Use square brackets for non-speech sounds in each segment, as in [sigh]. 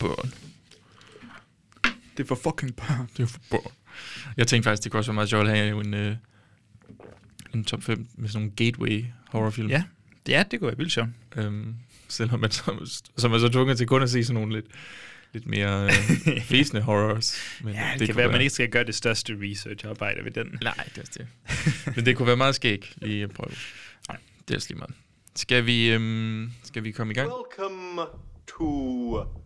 børn. Det er for fucking børn. Det er for børn. Jeg tænkte faktisk, det kunne også være meget sjovt at have en, øh, en top 5 med sådan nogle gateway horrorfilm. Ja, ja det kunne være vildt sjovt. Øhm, selvom man så, så er man så tvunget til kun at se sådan nogle lidt, lidt mere øh, [laughs] fæsende horrors. Men Ja, det, det kan være, at man ikke skal gøre det største research-arbejde ved den. Nej, det er det. [laughs] Men det kunne være meget skæg lige at prøve. Nej, det er også lige meget. Skal vi, øhm, skal vi komme i gang? Welcome to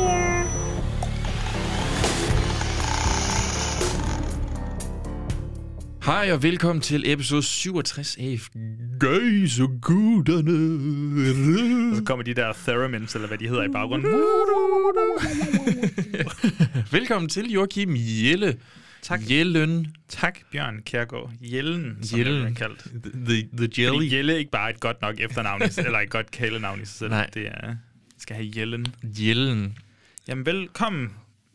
Hej og velkommen til episode 67 af Gøjsegutterne. Og så kommer de der theremins, eller hvad de hedder i baggrunden. [laughs] velkommen til Joachim Jelle. Tak. Jellen. Tak, Bjørn Kjærgaard. Jellen, som Jellen. Er kaldt. The, the Jelly. Fordi Jelle er ikke bare et godt nok efternavn, eller et godt kælenavn i sig selv. Nej. Det er, skal have Jellen. Jellen. Jamen, velkommen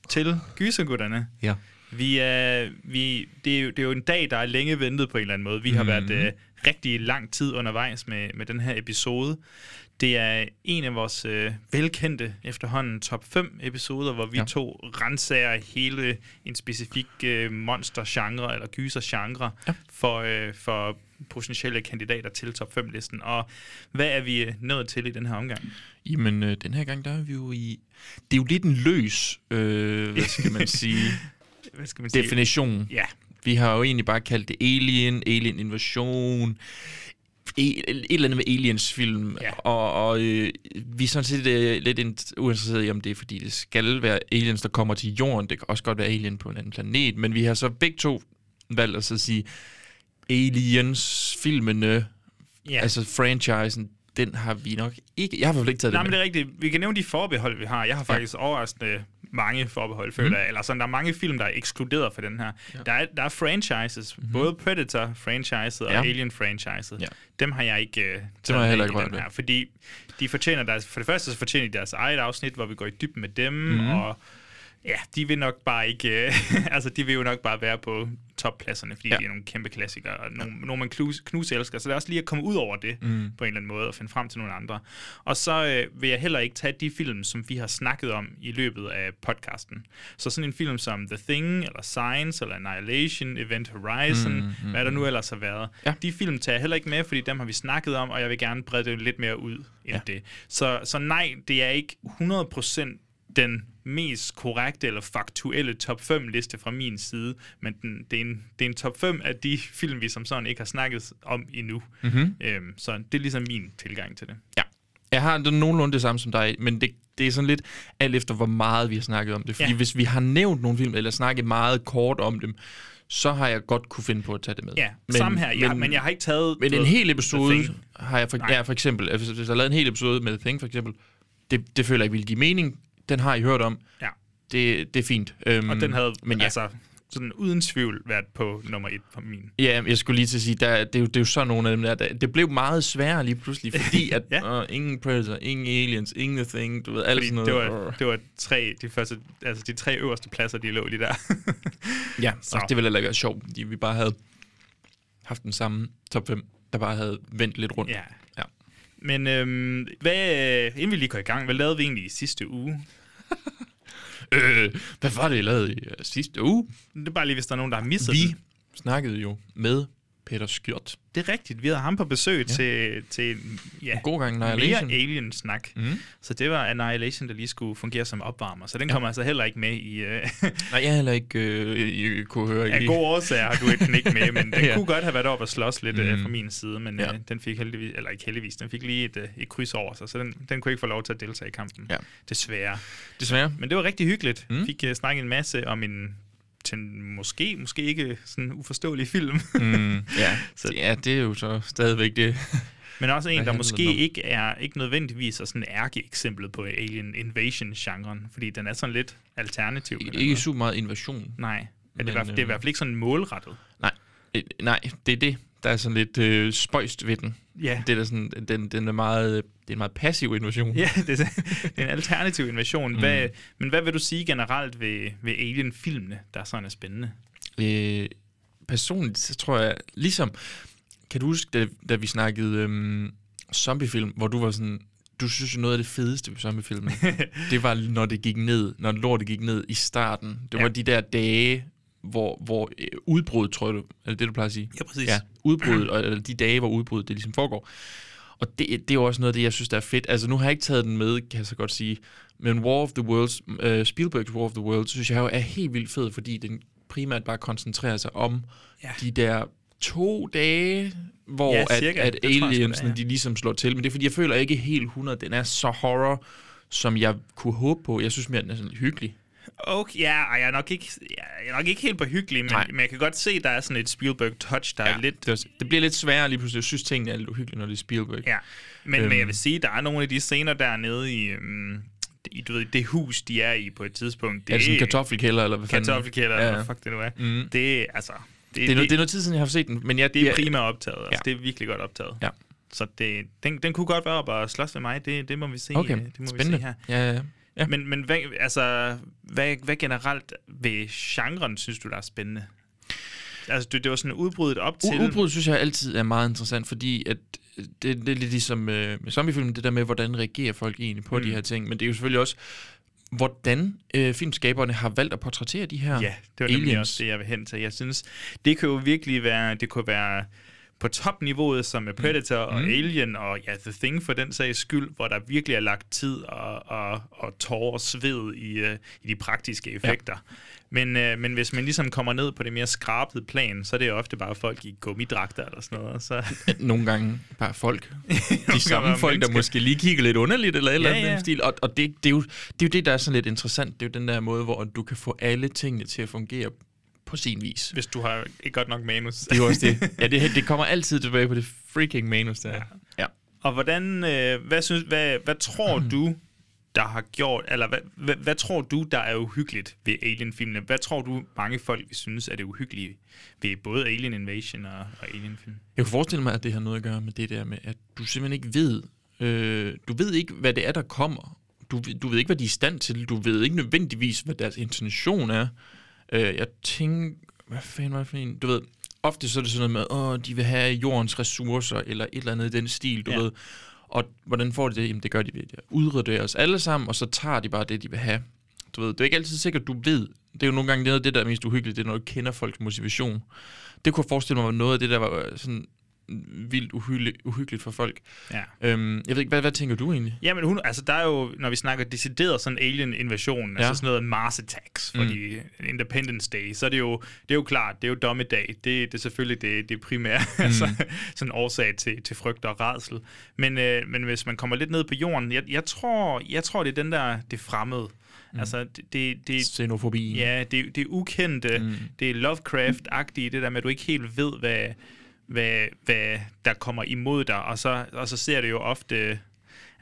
til Gysergutterne. Ja. Vi er, vi, det, er jo, det er jo en dag, der er længe ventet på en eller anden måde. Vi har Mhm. været øh, rigtig lang tid undervejs med, med den her episode. Det er en af vores øh, velkendte efterhånden top 5 episoder, hvor vi Ja. to renser hele en specifik øh, monster-genre eller gyser-genre Ja. ja. for, øh, for potentielle kandidater til top 5-listen. Og hvad er vi øh, nået til i den her omgang? Jamen, øh, den her gang, der er vi jo i... Det er jo lidt en løs, øh, hvad skal man [laughs] sige, Hvad skal man sige? definition. Ja, Vi har jo egentlig bare kaldt det Alien, Alien Invasion, e- et eller andet med Aliens-film, Ja. og, og øh, vi er sådan set øh, lidt int- uinteresserede i, om det er, fordi det skal være aliens, der kommer til jorden. Det kan også godt være alien på en anden planet, men vi har så begge to valgt at så sige, Aliens-filmene, ja. altså franchisen, den har vi nok ikke... Jeg har i hvert fald ikke taget Nej, det men det er rigtigt. Vi kan nævne de forbehold, vi har. Jeg har faktisk ja. overraskende mange forbehold, føler Mhm. jeg. Eller sådan, der er mange film, der er ekskluderet fra den her. Ja. Der, er, der er franchises. Mm-hmm. Både Predator-franchiset og. Ja. Alien-franchiset. Ja. Dem har jeg ikke uh, taget har jeg med heller ikke rørt her. Fordi de fortjener deres, for det første så fortjener de deres eget afsnit, hvor vi går i dybden med dem, mm-hmm. og Ja, de vil nok bare ikke... [laughs] altså, de vil jo nok bare være på toppladserne, fordi Ja. ja. de er nogle kæmpe klassikere, og nogle, nogle man knus, knus elsker. Så det er også lige at komme ud over det Mm. på en eller anden måde, og finde frem til nogle andre. Og så øh, vil jeg heller ikke tage de film, som vi har snakket om i løbet af podcasten. Så sådan en film som The Thing, eller Science, eller Annihilation, Event Horizon, Mm, mm, mm, mm, hvad der nu ellers har været. Ja. De film tager jeg heller ikke med, fordi dem har vi snakket om, og jeg vil gerne brede det lidt mere ud end Ja. ja. det. Så, så nej, det er ikke 100% den mest korrekte eller faktuelle top 5 liste fra min side, men den, det, er en, det er en top 5 af de [laughs] film, vi som sådan ikke har snakket om endnu. Mm-hmm. Øhm, så det er ligesom min tilgang til det. Ja. Jeg har det nogenlunde det samme som dig, men det, det er sådan lidt alt efter, hvor meget vi har snakket om det. Fordi Ja. hvis vi har nævnt nogle film, eller snakket meget kort om dem, så har jeg godt kunne finde på at tage det med. Ja, men, samme her. Ja, men, men jeg har ikke taget... Men en hel episode har jeg for, Nej. ja, for eksempel, altså, hvis jeg har lavet en hel episode med The Thing for eksempel, det, det føler jeg ikke ville give mening. Den har I hørt om. Ja. Det, det er fint. Um, Og den havde men ja. altså sådan uden tvivl været på nummer et på min. Ja, jeg skulle lige til at sige, der, det, er jo, det er jo sådan nogle af dem der, der, det blev meget sværere lige pludselig, [laughs] fordi at Ja. øh, ingen Predator, ingen Aliens, ingen The Thing, du ved, alt Fordi sådan det noget. var, det var tre, de, første, altså de tre øverste pladser, de lå lige der. [laughs] Ja, Så. og det ville heller ikke være sjovt, fordi vi bare havde haft den samme top 5, der bare havde vendt lidt rundt. ja. Men øhm, hvad, inden vi lige går i gang, hvad lavede vi egentlig i sidste uge? [laughs] Øh, hvad var det, jeg lavede i uh, sidste uge? Det er bare lige, hvis der er nogen, der har misset Vi den. snakkede jo med Peter Skjort. Det er rigtigt. Vi havde ham på besøg Ja. ja. til, til en ja, God gang mere Annihilation. alien-snak. Mm. Så det var Annihilation, der lige skulle fungere som opvarmer. Så den kommer altså heller ikke med i... Øh, [laughs] Nej, jeg heller ikke øh, I kunne høre af i. gode årsager har du den ikke med, men [laughs] den Ja. ja. kunne godt have været op og slås lidt mm. Mm. øh, fra min side, men Ja. ja. øh, den fik heldigvis, eller ikke heldigvis, den fik lige et, øh, et kryds over sig, så den, den kunne ikke få lov til at deltage i kampen. Ja. Desværre. Desværre. Men det var rigtig hyggeligt. Mm. Fik uh, snakket en masse om en til en måske, måske ikke sådan uforståelig film, Mm, ja. [laughs] Så- ja, det er jo så stadigvæk det. men også en, der måske ikke er ikke nødvendigvis er sådan ærke-eksemplet på Alien Invasion-genren, fordi den er sådan lidt alternativ. den Ikke super meget invasion. Nej, men, det, er, i Men, det er i øhm, hvert fald ikke sådan målrettet. Nej. Øh, Nej, det er det. Der er sådan lidt øh, spøjst ved den. Ja. Det er sådan, den, den er meget, det er en meget passiv invasion. Ja, det er, det er en alternativ invasion. Mm. Hvad, men hvad vil du sige generelt ved, ved Alien-filmene, der sådan er spændende? Øh, personligt, så tror jeg, ligesom, kan du huske, da, da vi snakkede øhm, zombiefilm, hvor du var sådan, du synes jo noget af det fedeste ved zombiefilmen, [laughs] det var, når det gik ned, når lortet gik ned i starten. Det Ja. var de der dage, hvor, hvor øh, udbrud, tror du, er det det, du plejer at sige? Ja, præcis. Ja, udbruddet, og eller de dage, hvor udbruddet det ligesom foregår. Og det, det er jo også noget af det, jeg synes, der er fedt. Altså, nu har jeg ikke taget den med, kan jeg så godt sige. Men War of the Worlds, uh, Spielberg's War of the Worlds, synes jeg jo er helt vildt fed, fordi den primært bare koncentrerer sig om Ja. de der to dage, hvor Ja, cirka. at, at aliensene, ja. de ligesom slår til. Men det er, fordi jeg føler ikke helt 100, den er så horror, som jeg kunne håbe på. Jeg synes mere, den er sådan hyggelig. Okay, ja, og jeg er nok ikke, jeg er nok ikke helt på hyggelig, men, Nej. men jeg kan godt se, der er sådan et Spielberg-touch, der ja. er lidt... Det, det bliver lidt sværere lige pludselig. Jeg synes, tingene er lidt uhyggelige, når det er Spielberg. Ja, men, øhm. men jeg Øhm. vil sige, der er nogle af de scener dernede i, øhm, i du ved, det hus, de er i på et tidspunkt. Det er det sådan en kartoffelkælder, eller hvad fanden? kartoffelkælder, Ja, ja, fuck det nu er. Mm. Det er, altså... Det, Det er, noget, det er noget tid siden, jeg har set den, men jeg, det er jeg, primært optaget. Altså, Ja. Det er virkelig godt optaget. Ja. Så det, den, den kunne godt være op og slås med mig. Det, det må vi se, Okay, øh, det må spændende. Vi se her. Ja, ja, ja. Men, men hvad, altså, hvad, hvad generelt ved genren synes du, der er spændende? Altså, det, det var sådan udbruddet op til... U- Udbrud synes jeg altid er meget interessant, fordi at øh, det, det er lidt ligesom øh, med zombiefilm, det der med, hvordan reagerer folk egentlig på mm. de her ting. Men det er jo selvfølgelig også, hvordan øh, filmskaberne har valgt at portrættere de her Ja, det var nemlig aliens. også det, jeg vil hen til. Jeg synes, det kan jo virkelig være, det kunne være på topniveauet, som med Predator mm. og. Alien og ja, The Thing for den sags skyld, hvor der virkelig er lagt tid og, og, og tårer og sved i, uh, i de praktiske effekter. Ja. Men, uh, men hvis man ligesom kommer ned på det mere skrabede plan, så er det jo ofte bare folk i gummidragter eller sådan noget. Så, [laughs] Nogle gange bare folk. [laughs] De samme folk, der måske lige kigger lidt underligt, eller eller andet ja. ja, stil. Og, og det, det, er jo, det er jo det, der er sådan lidt interessant. Det er jo den der måde, hvor du kan få alle tingene til at fungere på sin vis. hvis du har ikke godt nok manus. Det er jo også det. [laughs] Ja, det, det kommer altid tilbage på det freaking manus der. Ja. ja. Og hvordan, øh, hvad, synes, hvad, hvad tror [clears throat] du, der har gjort, eller hvad, hvad, hvad tror du, der er uhyggeligt ved Alien-filmene? Hvad tror du, mange folk synes er det uhyggelige ved både Alien Invasion og, og Alien-film? Jeg kunne forestille mig, at det har noget at gøre med det der med, at du simpelthen ikke ved, øh, du ved ikke, hvad det er, der kommer. Du, du ved ikke, hvad de er i stand til. Du ved ikke nødvendigvis, hvad deres intention er. Øh, jeg tænker, hvad fanden var det for en? Du ved, ofte så er det sådan noget med, åh, de vil have jordens ressourcer, eller et eller andet i den stil, du Ja. ved. Og hvordan får de det? Jamen, det gør de ved at udrydde os alle sammen, og så tager de bare det, de vil have. Du ved, det er ikke altid sikkert, du ved. Det er jo nogle gange noget af det, der er mest uhyggeligt, det er, når du kender folks motivation. Det kunne jeg forestille mig var noget af det, der var øh, sådan vildt uhyggeligt, uhyggeligt for folk. Ja. Øhm, jeg ved ikke, hvad, hvad tænker du egentlig? Jamen, hun, altså, der er jo, når vi snakker decideret sådan alien-invasion, ja. Ja. altså sådan noget Mars Attacks, fordi mm. Independence Day, så er det jo, det er jo klart, det er jo dommedag. Det, det er selvfølgelig det, det primære [laughs] mm. altså, sådan årsag til, til frygt og redsel. Men, øh, men hvis man kommer lidt ned på jorden, jeg, jeg, tror, jeg tror, det er den der, det fremmede. Mm. Altså, det, det, det, Xenofobi. Ja, det, det er ukendte, mm. det er Lovecraft-agtigt, det der med, at du ikke helt ved, hvad, hvad, hvad der kommer imod dig, og så, og så ser det jo ofte...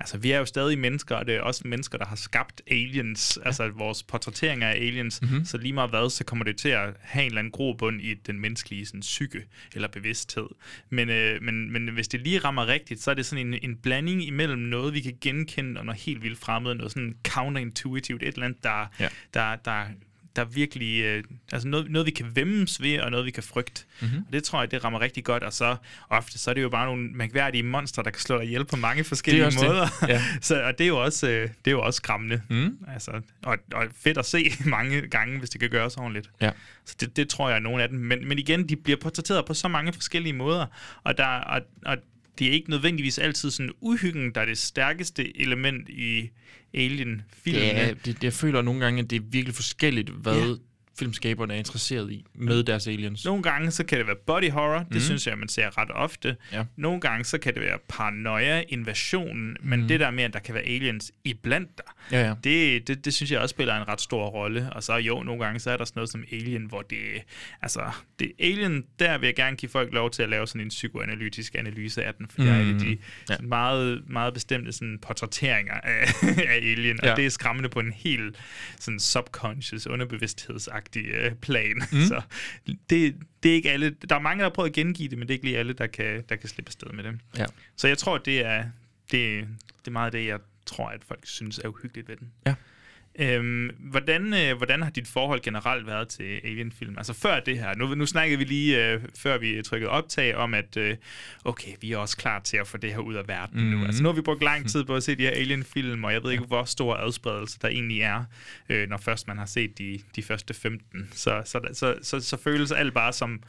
Altså, vi er jo stadig mennesker, og det er også mennesker, der har skabt aliens, ja. altså vores portrætteringer af aliens, mm-hmm. så lige meget hvad, så kommer det til at have en eller anden grobund i den menneskelige sådan, psyke eller bevidsthed. Men, øh, men, men hvis det lige rammer rigtigt, så er det sådan en, en blanding imellem noget, vi kan genkende, og noget helt vildt fremmed, noget sådan counterintuitivt, et eller andet, der, Ja. der, der, der virkelig, øh, altså noget, noget, vi kan vemmes ved, og noget, vi kan frygte. Mm-hmm. Og det tror jeg, det rammer rigtig godt, og så ofte, så er det jo bare nogle mærkværdige monstre, der kan slå dig ihjel på mange forskellige også det. måder. Ja. [laughs] så, og det er jo også, øh, det er jo også skræmmende. Mm. Altså, og, og fedt at se [laughs] mange gange, hvis det kan gøres ordentligt. Ja. Så det, det tror jeg er nogle af dem. Men, men igen, de bliver portrætteret på så mange forskellige måder, og, der, og, og det er ikke nødvendigvis altid sådan uhyggen, der er det stærkeste element i Alien-filmene. Ja, det, det, jeg føler nogle gange, at det er virkelig forskelligt, hvad Ja. Filmskaberne er interesseret i med deres aliens. Nogle gange så kan det være body horror, det mm. synes jeg, man ser ret ofte. Ja. Nogle gange så kan det være paranoia, invasion, men det der med, at der kan være aliens iblandt dig, Ja, ja. det, det, det synes jeg også spiller en ret stor rolle. Og så jo, nogle gange så er der sådan noget som Alien, hvor det, altså, det Alien, der vil jeg gerne give folk lov til at lave sådan en psykoanalytisk analyse af den, for mm. der er de Ja. ja. meget, meget bestemte sådan portrætteringer af, [laughs] af Alien, og Ja. det er skræmmende på en helt sådan subconscious, underbevidsthedsagtig øh, plan. Mm. [laughs] Så det, det er ikke alle... Der er mange, der har prøvet at gengive det, men det er ikke lige alle, der kan, der kan slippe afsted med det. Ja. Så jeg tror, det er, det, det er meget det, jeg tror, at folk synes er uhyggeligt ved den. Ja. Øhm, hvordan, øh, hvordan har dit forhold generelt været til Alien-film? Altså før det her, nu, nu snakkede vi lige, øh, før vi trykkede optag, om at øh, okay, vi er også klar til at få det her ud af verden mm. nu. Mhm. Altså nu har vi brugt lang tid på at se de her Alien-film, og jeg ved ikke, hvor stor adspredelse der egentlig er, øh, når først man har set de, de første 15. Så, så, så, så, så, føles alt bare som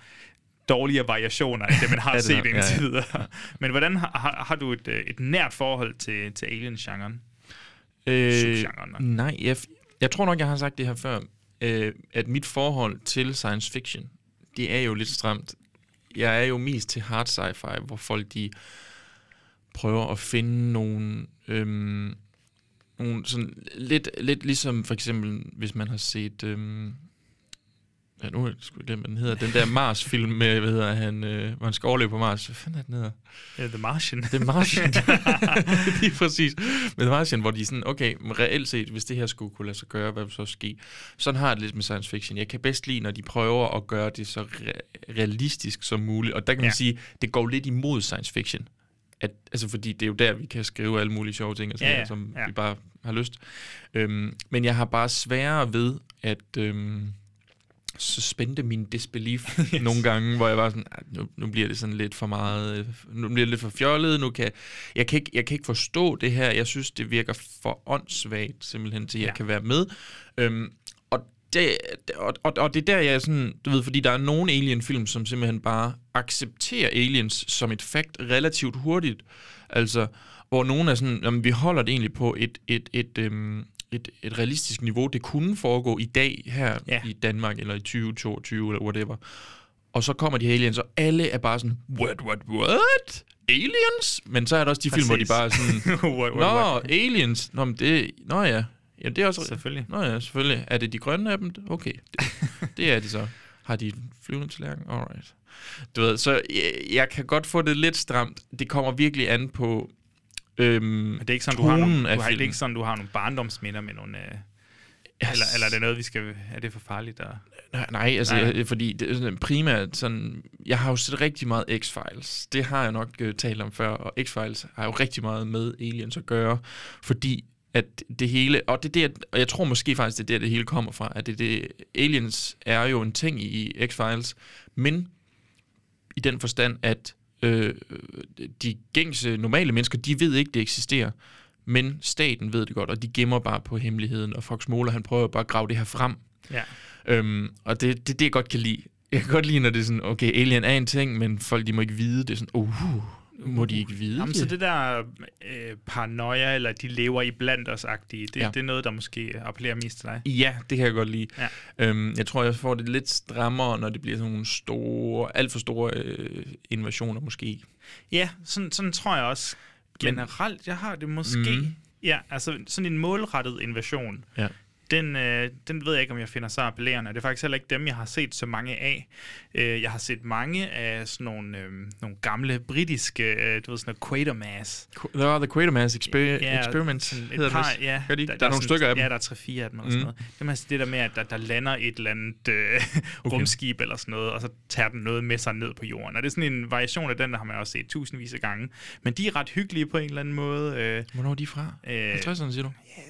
dårligere variationer, end det man [laughs] har det set indtil ja, ja. videre. Men hvordan har, har, har du et, øh, et nært forhold til, til Alien-genren? Øh, nej, jeg, jeg tror nok, jeg har sagt det her før, øh, at mit forhold til science fiction, det er jo lidt stramt. Jeg er jo mest til hard sci-fi, hvor folk de prøver at finde nogle, øhm, nogle sådan lidt, lidt ligesom for eksempel, hvis man har set, øhm, ja, nu har jeg hvad den hedder, den der Mars-film med, hvad hedder han, øh, hvor han skal overleve på Mars. Hvad fanden er den hedder? Uh, The Martian. Det er Martian. [laughs] [laughs] Lige præcis. Med Martian, hvor de er sådan, okay, reelt set, hvis det her skulle kunne lade sig gøre, hvad vil så ske? Sådan har jeg det lidt med science fiction. Jeg kan bedst lide, når de prøver at gøre det så re- realistisk som muligt. Og der kan man Ja. sige, det går lidt imod science fiction. At, altså fordi det er jo der, vi kan skrive alle mulige sjove ting, og sådan Ja, ja, ja. som ja. vi bare har lyst. Øhm, men jeg har bare sværere ved at øhm, suspende min disbelief [laughs] yes. nogle gange, hvor jeg var sådan, "Ah, nu, nu bliver det sådan lidt for meget, øh, nu bliver det lidt for fjollet, nu kan jeg kan ikke, jeg kan ikke forstå det her, jeg synes, det virker for åndssvagt, simpelthen, til at jeg Ja. kan være med. Øhm, og det, og, og, og det er der, jeg er sådan, du ved, fordi der er nogle alien-film, som simpelthen bare accepterer aliens som et fakt relativt hurtigt. Altså, hvor nogen er sådan, jamen, vi holder det egentlig på et, et, et, øhm, et, et realistisk niveau. Det kunne foregå i dag her Ja. i Danmark, eller i 2022, eller whatever. Og så kommer de her aliens, og alle er bare sådan, what, what, what? Aliens? Men så er der også de film, hvor de bare er sådan, [laughs] what, what, Nå, what? aliens. Nå, men det, nå ja. Ja, det er også... Selvfølgelig. Nå ja, selvfølgelig. Er det de grønne af dem? Okay, det, [laughs] det er det så. Har de en flyvende tallerken? Alright. Du ved, så jeg, jeg kan godt få det lidt stramt. Det kommer virkelig an på øhm, det er ikke sådan, du har, nogle, du har, det er ikke sådan, du har nogle barndomsminder med nogle... Øh, eller, eller er det noget, vi skal... Er det for farligt? Der? Nej, nej altså, Nej. Jeg, fordi det er sådan, primært sådan... Jeg har jo set rigtig meget X-Files. Det har jeg nok øh, talt om før, og X-Files har jo rigtig meget med aliens at gøre, fordi at det hele... Og, det er der, og jeg tror måske faktisk, det er der, det hele kommer fra, at det, det, aliens er jo en ting i X-Files, men i den forstand, at øh, de gængse normale mennesker, de ved ikke, det eksisterer. Men staten ved det godt, og de gemmer bare på hemmeligheden, og Fox Mola, han prøver bare at grave det her frem. Ja. Øhm, og det er det, det, jeg godt kan lide. Jeg kan godt lide, når det er sådan, okay, alien er en ting, men folk, de må ikke vide det. Er sådan, uh, må de ikke vide Jamen, det? så det der øh, paranoia, eller de lever i blandt os det, ja. Det er noget, der måske appellerer mest til dig. Ja, det kan jeg godt lide. Ja. Øhm, jeg tror, jeg får det lidt strammere, når det bliver sådan nogle store, alt for store øh, invasioner måske. Ja, sådan, sådan tror jeg også generelt, jeg har det måske. Mhm. Ja, altså sådan en målrettet invasion. Ja. Den, øh, den ved jeg ikke, om jeg finder så appellerende. Det er faktisk heller ikke dem, jeg har set så mange af. Øh, jeg har set mange af sådan nogle, øh, nogle gamle britiske, øh, du ved sådan noget Quatermass. Der var The Quatermass Exper- Ja, Experiments, sådan hedder et par, det ja, Gør de? der, Der, der er nogle sådan- stykker af dem. Ja, der er tre-fire af dem eller sådan Mm. noget. Det er altså det der med, at der, der lander et eller andet øh, okay. rumskib eller sådan noget, og så tager den noget med sig ned på jorden. Og det er sådan en variation af den, der har man også set tusindvis af gange. Men de er ret hyggelige på en eller anden måde. Øh, Hvornår er de fra? Øh, 50'erne, siger du? Ja.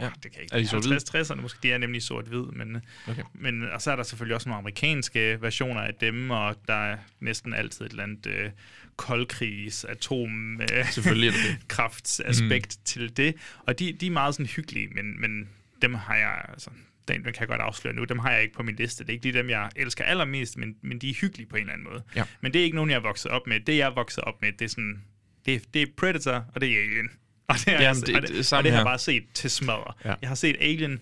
Ja. Det kan ikke. Er de sort-hvid? 50-60'erne måske, de er nemlig sort-hvid, men, Okay. men og så er der selvfølgelig også nogle amerikanske versioner af dem, og der er næsten altid et eller andet øh, koldkrigs, atom, øh, Selvfølgelig det [laughs] kraftsaspekt mm. til det. Og de, de er meget sådan hyggelige, men, men dem har jeg, altså, den, kan jeg godt afsløre nu, dem har jeg ikke på min liste. Det er ikke lige dem, jeg elsker allermest, men, men de er hyggelige på en eller anden måde. Ja. Men det er ikke nogen, jeg er vokset op med. Det, jeg er vokset op med, det er sådan, det, det er Predator, og det er Alien. [laughs] Og det, har jeg, Jamen, det- og det og det har jeg bare set til smadre. Ja. Jeg har set Alien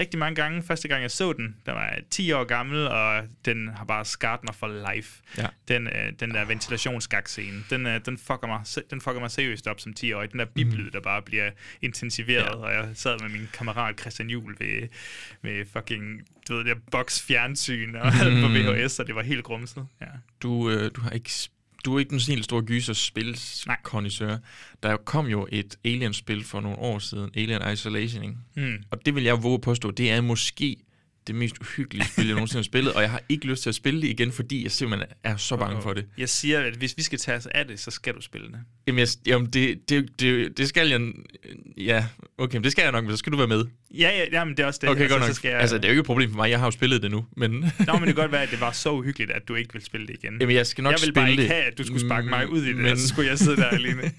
rigtig mange gange. Første gang, jeg så den, der var jeg 10 år gammel, og den har bare skadet mig for life. Ja. Den, øh, den der ventilationsskak-scene, den, øh, den, fucker mig, den fucker mig seriøst op som 10 år. Den der biblyd, der bare bliver intensiveret, Mhm. Ja. og jeg sad med min kammerat Christian Juhl ved, ved fucking, du ved, der box fjernsyn og Mhm. på VHS, og det var helt grumset. Ja. Du, øh, du har ikke du er ikke en sådan helt stor gyser spil Nej. kondisør. Der kom jo et Alien-spil for nogle år siden, Alien Isolation, ikke? Mm. Og det vil jeg våge påstå, det er måske det mest uhyggelige spil, jeg nogensinde har spillet, og jeg har ikke lyst til at spille det igen, fordi jeg simpelthen er så bange for det. Jeg siger, at hvis vi skal tage os af det, så skal du spille det. Jamen, jeg, jamen det, det, det, det skal jeg... Ja, okay, men det skal jeg nok, men så skal du være med. Ja, ja, jamen, det er også det. Okay, godt så nok. skal jeg, Altså, det er jo ikke et problem for mig, jeg har jo spillet det nu, men... Nå, men det kan godt være, at det var så uhyggeligt, at du ikke vil spille det igen. Jamen, jeg skal nok jeg vil spille bare ikke det. have, at du skulle sparke mig ud i det, Men- men... så skulle jeg sidde der alene.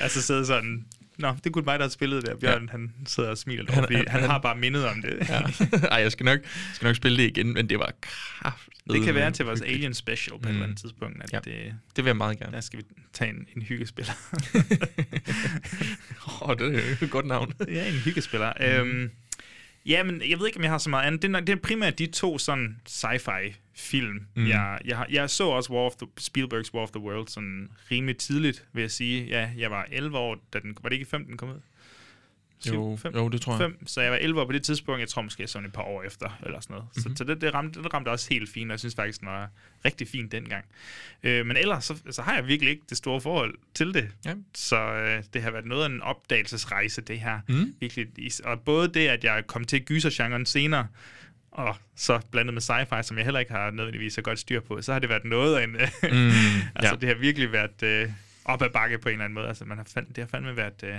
altså sidde sådan, Nå, det kunne mig, der har spillet det. Bjørn, ja. han sidder og smiler Han- han, han- har bare mindet om det. Ja. [laughs] Ej, jeg skal nok, skal nok spille det igen, men det var kraft. Det kan være til vores Alien Special på mm. et eller andet Mm. tidspunkt, at Ja. det, Det vil jeg meget gerne. der skal vi tage en, en hyggespiller. [laughs] Åh, oh, det er et godt navn. [laughs] ja, en hyggespiller. Mm. Øhm, ja, men jeg ved ikke, om jeg har så meget andet. Det er, det er primært de to sådan sci-fi film. Mm. Jeg, jeg, har, jeg så også War of the, Spielbergs War of the World sådan rimelig tidligt, vil jeg sige. Ja, jeg var 11 år, da den, var det ikke i 5, den kom ud? Jo, fem? jo, det tror jeg. Fem, så jeg var 11 år på det tidspunkt. Jeg tror måske sådan et par år efter, eller sådan noget. Mhm. Så, så det, det, ramte, det ramte også helt fint, og jeg synes faktisk, den var rigtig fint dengang. Øh, men ellers, så, så har jeg virkelig ikke det store forhold til det. Ja. Så øh, det har været noget af en opdagelsesrejse, det her. Mm. Virkelig. Og både det, at jeg kom til gysergenren senere, og så blandet med sci-fi, som jeg heller ikke har nødvendigvis så godt styr på, så har det været noget af en... Mm, [laughs] altså, ja. det har virkelig været øh, op ad bakke på en eller anden måde. Altså, man har fand, det har fandme været øh,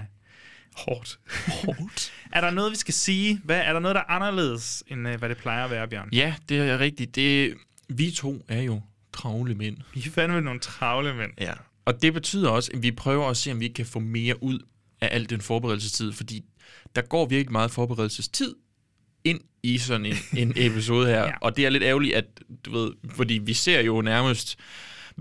hårdt. Hårdt. Er der noget, vi skal sige? Hvad, er der noget, der er anderledes, end øh, hvad det plejer at være, Bjørn? Ja, det er rigtigt. Det, vi to er jo travle mænd. Vi er fandme nogle travle mænd. Ja. Og det betyder også, at vi prøver at se, om vi kan få mere ud af al den forberedelsestid, fordi der går virkelig meget forberedelsestid ind i sådan en, en [laughs] episode her, ja. og det er lidt ærgerligt, at du ved, fordi vi ser jo nærmest,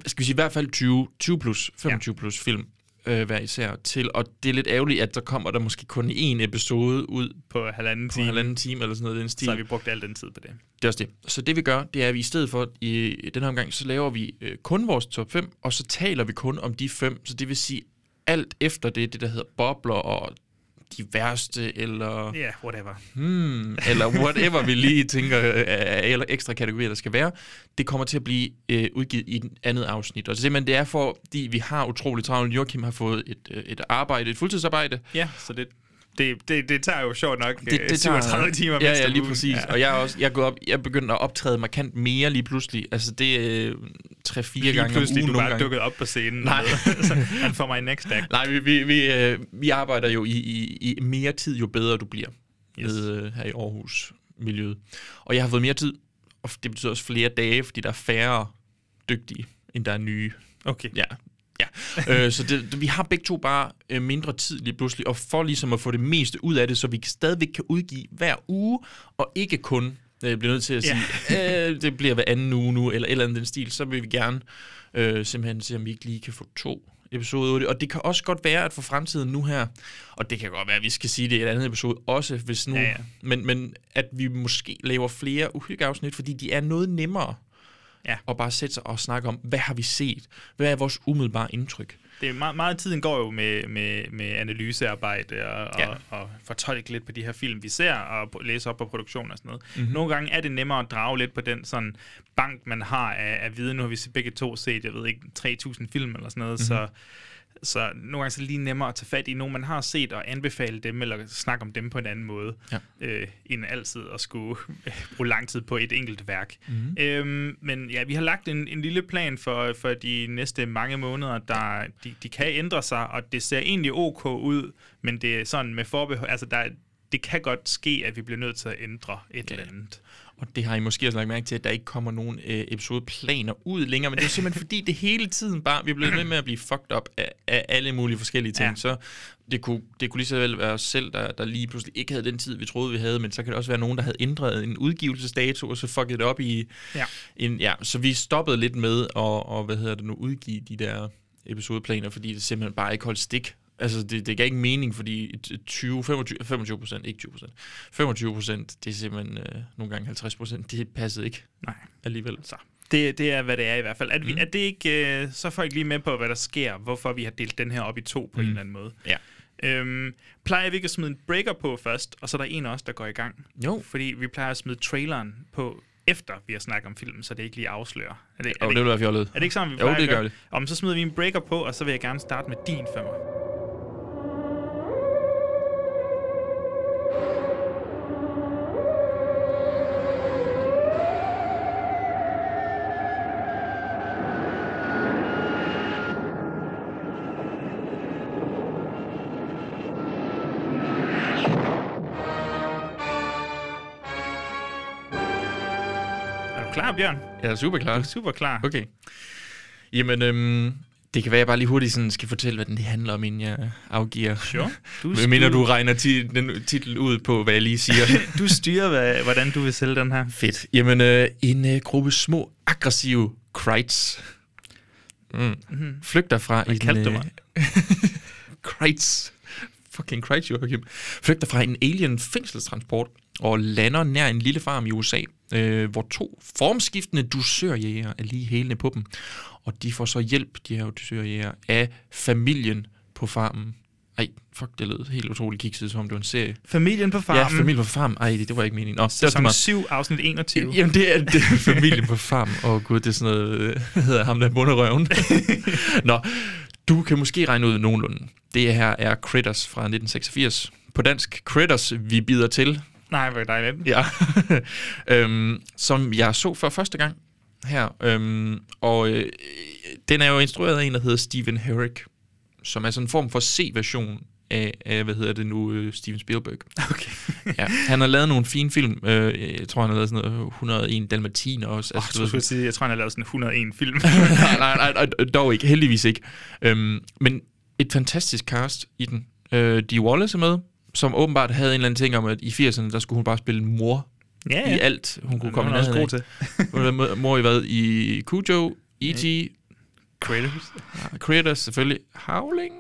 skal vi sige i hvert fald 20, 20 plus, 25 ja. plus film øh, hver især til, og det er lidt ærgerligt, at der kommer der måske kun én episode ud På halvanden på time, en halvanden time eller sådan noget den stil. så har vi brugt al den tid på det. Det er også det. Så det vi gør, det er, at vi i stedet for i den her omgang, så laver vi øh, kun vores top 5, og så taler vi kun om de fem. Så det vil sige, alt efter det, det der hedder bobler og de værste, eller, Ja, yeah, whatever. hmm, eller whatever vi lige tænker øh, eller ekstra kategorier, der skal være, det kommer til at blive øh, udgivet i et andet afsnit. Og simpelthen det er, fordi vi har utroligt travlt. Joachim har fået et, øh, et arbejde, et fuldtidsarbejde, Ja, så det, det, det, det tager jo sjovt nok det, øh, det 37 timer Ja, ja, lige præcis. Ja. Og jeg er også jeg gået op, jeg er begyndt at optræde markant mere lige pludselig. Altså det er 3-4 Lige gange om pludselig, ugen du nogle bare dukket op på scenen. Nej. Så [laughs] Han får mig next act. Nej, vi, vi, vi, øh, vi arbejder jo i, i, i mere tid, jo bedre du bliver Yes. ved, øh, her i Aarhus-miljøet. Og jeg har fået mere tid, og det betyder også flere dage, fordi der er færre dygtige, end der er nye. Okay. Ja, ja. øh, så det, vi har begge to bare øh, mindre tid lige pludselig, og for ligesom at få det meste ud af det, så vi stadigvæk kan udgive hver uge, og ikke kun øh, bliver nødt til at Ja. sige, [laughs] øh, det bliver hver anden uge nu, eller eller andet den stil, så vil vi gerne øh, simpelthen se, om vi ikke lige kan få to af det. Og det kan også godt være, at for fremtiden nu her, og det kan godt være, at vi skal sige det i et andet episode også, hvis nu, Ja, ja. Men, men at vi måske laver flere uhyggeafsnit, fordi de er noget nemmere Ja. og bare sætte sig og snakke om, hvad har vi set? Hvad er vores umiddelbare indtryk? Det er meget, meget tiden går jo med, med, med analysearbejde og, Ja. og, og fortolke lidt på de her film, vi ser, og læse op på produktion og sådan noget. Mhm. Mm-hmm. Nogle gange er det nemmere at drage lidt på den sådan bank, man har af, af viden. Nu har vi begge to set, jeg ved ikke, 3.000 film eller sådan noget, Mhm. mm-hmm. så så nogle gange så er det lige nemmere at tage fat i nogen, man har set, og anbefale dem, eller snakke om dem på en anden måde, Ja. øh, end altid at skulle bruge lang tid på et enkelt værk. Mhm. Mm-hmm. Øhm, men ja, vi har lagt en, en lille plan for, for de næste mange måneder, der de, de kan ændre sig, og det ser egentlig ok ud, men det er sådan med forbehold, altså der, det kan godt ske, at vi bliver nødt til at ændre et Ja. eller andet. Og det har I måske også lagt mærke til, at der ikke kommer nogen øh, episodeplaner ud længere, men det er simpelthen [laughs] fordi, det hele tiden bare, vi er blevet ved med at blive fucked up af, af alle mulige forskellige ting. Ja. Så det kunne, det kunne lige så vel være os selv, der, der lige pludselig ikke havde den tid, vi troede, vi havde, men så kan det også være nogen, der havde ændret en udgivelsesdato, og så fucket det op i Ja. en, ja, så vi stoppede lidt med at, og, hvad hedder det nu, udgive de der episodeplaner, fordi det simpelthen bare ikke holdt stik. Altså, det, det gav ikke mening, fordi et- et 20, 25, 25 procent, ikke 20 procent, 25 procent, det er simpelthen øh, nogle gange 50 procent, det passede ikke Nej. alligevel. Så det, det er, hvad det er i hvert fald. At vi, Mm. er det ikke, øh, så får jeg ikke lige med på, hvad der sker, hvorfor vi har delt den her op i to på mm. en eller anden måde. Ja. Øhm, plejer vi ikke at smide en breaker på først, og så er der en os, der går i gang? Jo. Fordi vi plejer at smide traileren på, efter vi har snakket om filmen, så det ikke lige afslører. Er det, er Og det, det fjollet. er det ikke sådan, vi Jo, plejer det at gør gøre? det. Om så smider vi en breaker på, og så vil jeg gerne starte med din femmer. Klar, Bjørn? Jeg er super klar. Du er super klar. Okay. Jamen, øhm, det kan være, at jeg bare lige hurtigt sådan skal fortælle, hvad den det handler om, inden jeg afgiver. Sure. Du, Hvad mener du regner ti- den titel ud på, hvad jeg lige siger? [laughs] du styrer, hvad, hvordan du vil sælge den her. Fedt. Jamen, øh, en øh, gruppe små, aggressive krites mm. mm. flygter fra Hvad en... kaldte du øh, mig? [laughs] krites. Fucking krites, Joachim. Flygter fra en alien fængselstransport og lander nær en lille farm i USA, øh, hvor to formskiftende dusørjæger er lige hælende på dem. Og de får så hjælp, de her dusørjæger, af familien på farmen. Ej, fuck, det lød helt utroligt kikset, som om det var en serie. Familien på farmen. Ja, familien på farmen. Ej, det, det var ikke meningen. Nå, Sæson meget. 7, afsnit 21. Jamen, det er, det er familien på farmen. Åh oh, gud, det er sådan noget, øh, hvad hedder ham der bunderøven. [laughs] Nå, du kan måske regne ud nogenlunde. Det her er Critters fra 1986. På dansk, Critters, vi bider til. Nej, hvor dejligt. [laughs] Ja. øhm, som jeg så for første gang her. Øhm, og øh, den er jo instrueret af en, der hedder Steven Herrick, som er sådan en form for C-version af, af, hvad hedder det nu, øh, Steven Spielberg. [laughs] Okay. Ja, han har lavet nogle fine film. Øh, jeg tror, han har lavet sådan noget 101 Dalmatiner også. Oh, jeg, skulle sige, jeg tror, han har lavet sådan 101 film. [laughs] nej, nej, nej, nej, dog ikke. Heldigvis ikke. Øhm, men et fantastisk cast i den. Øh, Dee Wallace er med, som åbenbart havde en eller anden ting om, at i 80'erne, der skulle hun bare spille mor ja, i alt, hun kunne komme var nærheden god af. [laughs] Hun været mor i hvad? I Cujo, E.T., Creators. Creators selvfølgelig, Howling?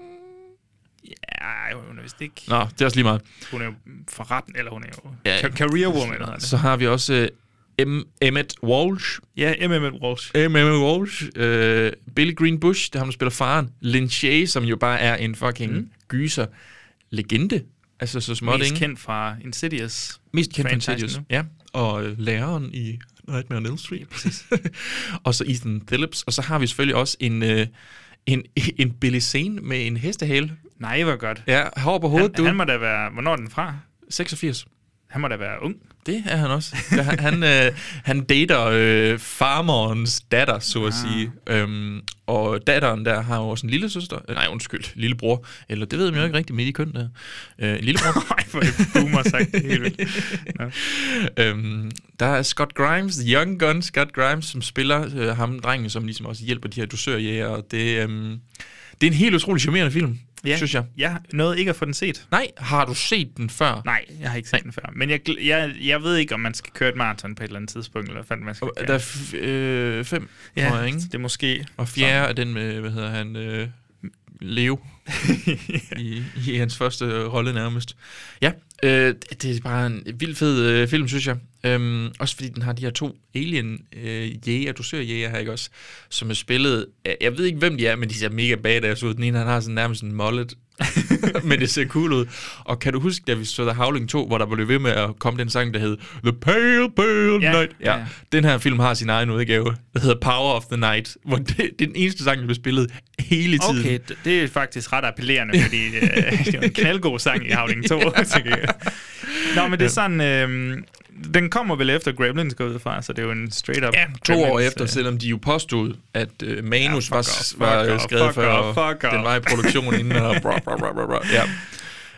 Ja, hun er vist ikke... Nå, det er også lige meget. Hun er jo forretten, eller hun er jo Ja. ja. career woman, det. Så har vi også uh, M. Emmett Walsh, Ja, M.M. Walsh. M.M. Walsh, øh, Billy Green Bush, det er ham, der spiller faren. Lin Shaye, som jo bare er en fucking mm. gyser legende. Altså så småt, Mest ikke? kendt fra Insidious. Mest kendt fra Insidious. nu. Ja, og øh, læreren i Nightmare on Elm Street. præcis. [laughs] og så Ethan Phillips. Og så har vi selvfølgelig også en, øh, en, en Billy Zane med en hestehale. Nej, hvor godt. Ja, hår på hovedet, Han, du. han må da være... Hvornår er den fra? 86. Han må da være ung. Det er han også. Ja, han, han, øh, han dater øh, farmerens datter, så at sige. Øhm, og datteren der har jo også en lille søster. Øh, nej, undskyld, lillebror. Eller det ved jeg jo ikke rigtigt midt i køn der. Øh, en lillebror. Nej, er det boomer sagt. Det helt vildt. [laughs] Øhm, der er Scott Grimes, the young gun Scott Grimes, som spiller øh, ham, drengen, som ligesom også hjælper de her dusørjæger. Det, øhm, det er en helt utrolig charmerende film, ja. synes jeg. Jeg nåede ikke at få den set. Nej, har du set den før? Nej, jeg har ikke set Nej. den før. Men jeg, jeg, jeg ved ikke, om man skal køre et maraton på et eller andet tidspunkt, eller hvad fanden man skal Og gøre. Der er f- øh, fem, ja, tror jeg, ikke? det er måske... Og fjerde er den med, hvad hedder han, øh, Leo, [laughs] i, i hans første rolle nærmest. Ja, øh, det er bare en vild fed øh, film, synes jeg. Øhm, også fordi den har de her to alien øh, jæger, dusørjæger her, ikke også, som er spillet, jeg- jeg ved ikke, hvem de er, men de ser mega badass ud. Den ene, han har sådan nærmest en mullet, [laughs] men det ser cool ud. Og kan du huske, da vi så The Howling 2, hvor der blev ved med at komme den sang, der hed The Pale Pale Ja, Night? ja, ja. Den her film har sin egen udgave, der hedder Power of the Night, hvor det, det er den eneste sang, der bliver spillet hele tiden. Okay, det er faktisk ret appellerende, fordi øh, [laughs] det er en knaldgod sang i Havling 2. tænker jeg. Nå, men det er sådan... Øh, den kommer vel efter Gremlins går ud fra, så det er jo en straight up... Ja, to år Gremlins, efter, øh, selvom de jo påstod, at øh, manus Ja, var, off, var fuck skrevet off, før, off, fuck den off. var i produktion inden, og bra, bra, bra, bra, bra. Ja.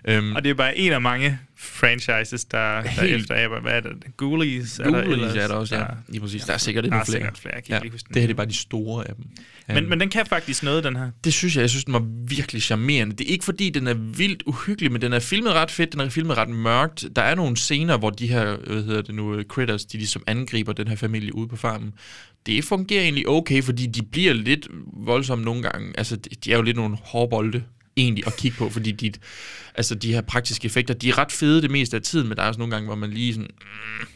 Øhm, Og det er bare en af mange franchises, der, der efteræber. Hvad er det? Ghoulies? er der Ghoulies ellers? er der også, ja. Der- Lige præcis. Der er sikkert Der endnu er flere. sikkert flere, jeg kan ja. ikke huske. Det her det er bare de store af dem. Men, Øhm, men den kan faktisk noget, den her. det synes jeg, jeg synes, den var virkelig charmerende. Det er ikke fordi, den er vildt uhyggelig, men den er filmet ret fedt, den er filmet ret mørkt. Der er nogle scener, hvor de her, hvad hedder det nu, øh, critters, de ligesom angriber den her familie ude på farmen. Det fungerer egentlig okay, fordi de bliver lidt voldsomme nogle gange. Altså, de er jo lidt nogle hårbolde egentlig at kigge på, fordi de, altså, de her praktiske effekter, de er ret fede det meste af tiden, men der er også nogle gange, hvor man lige sådan... Mm,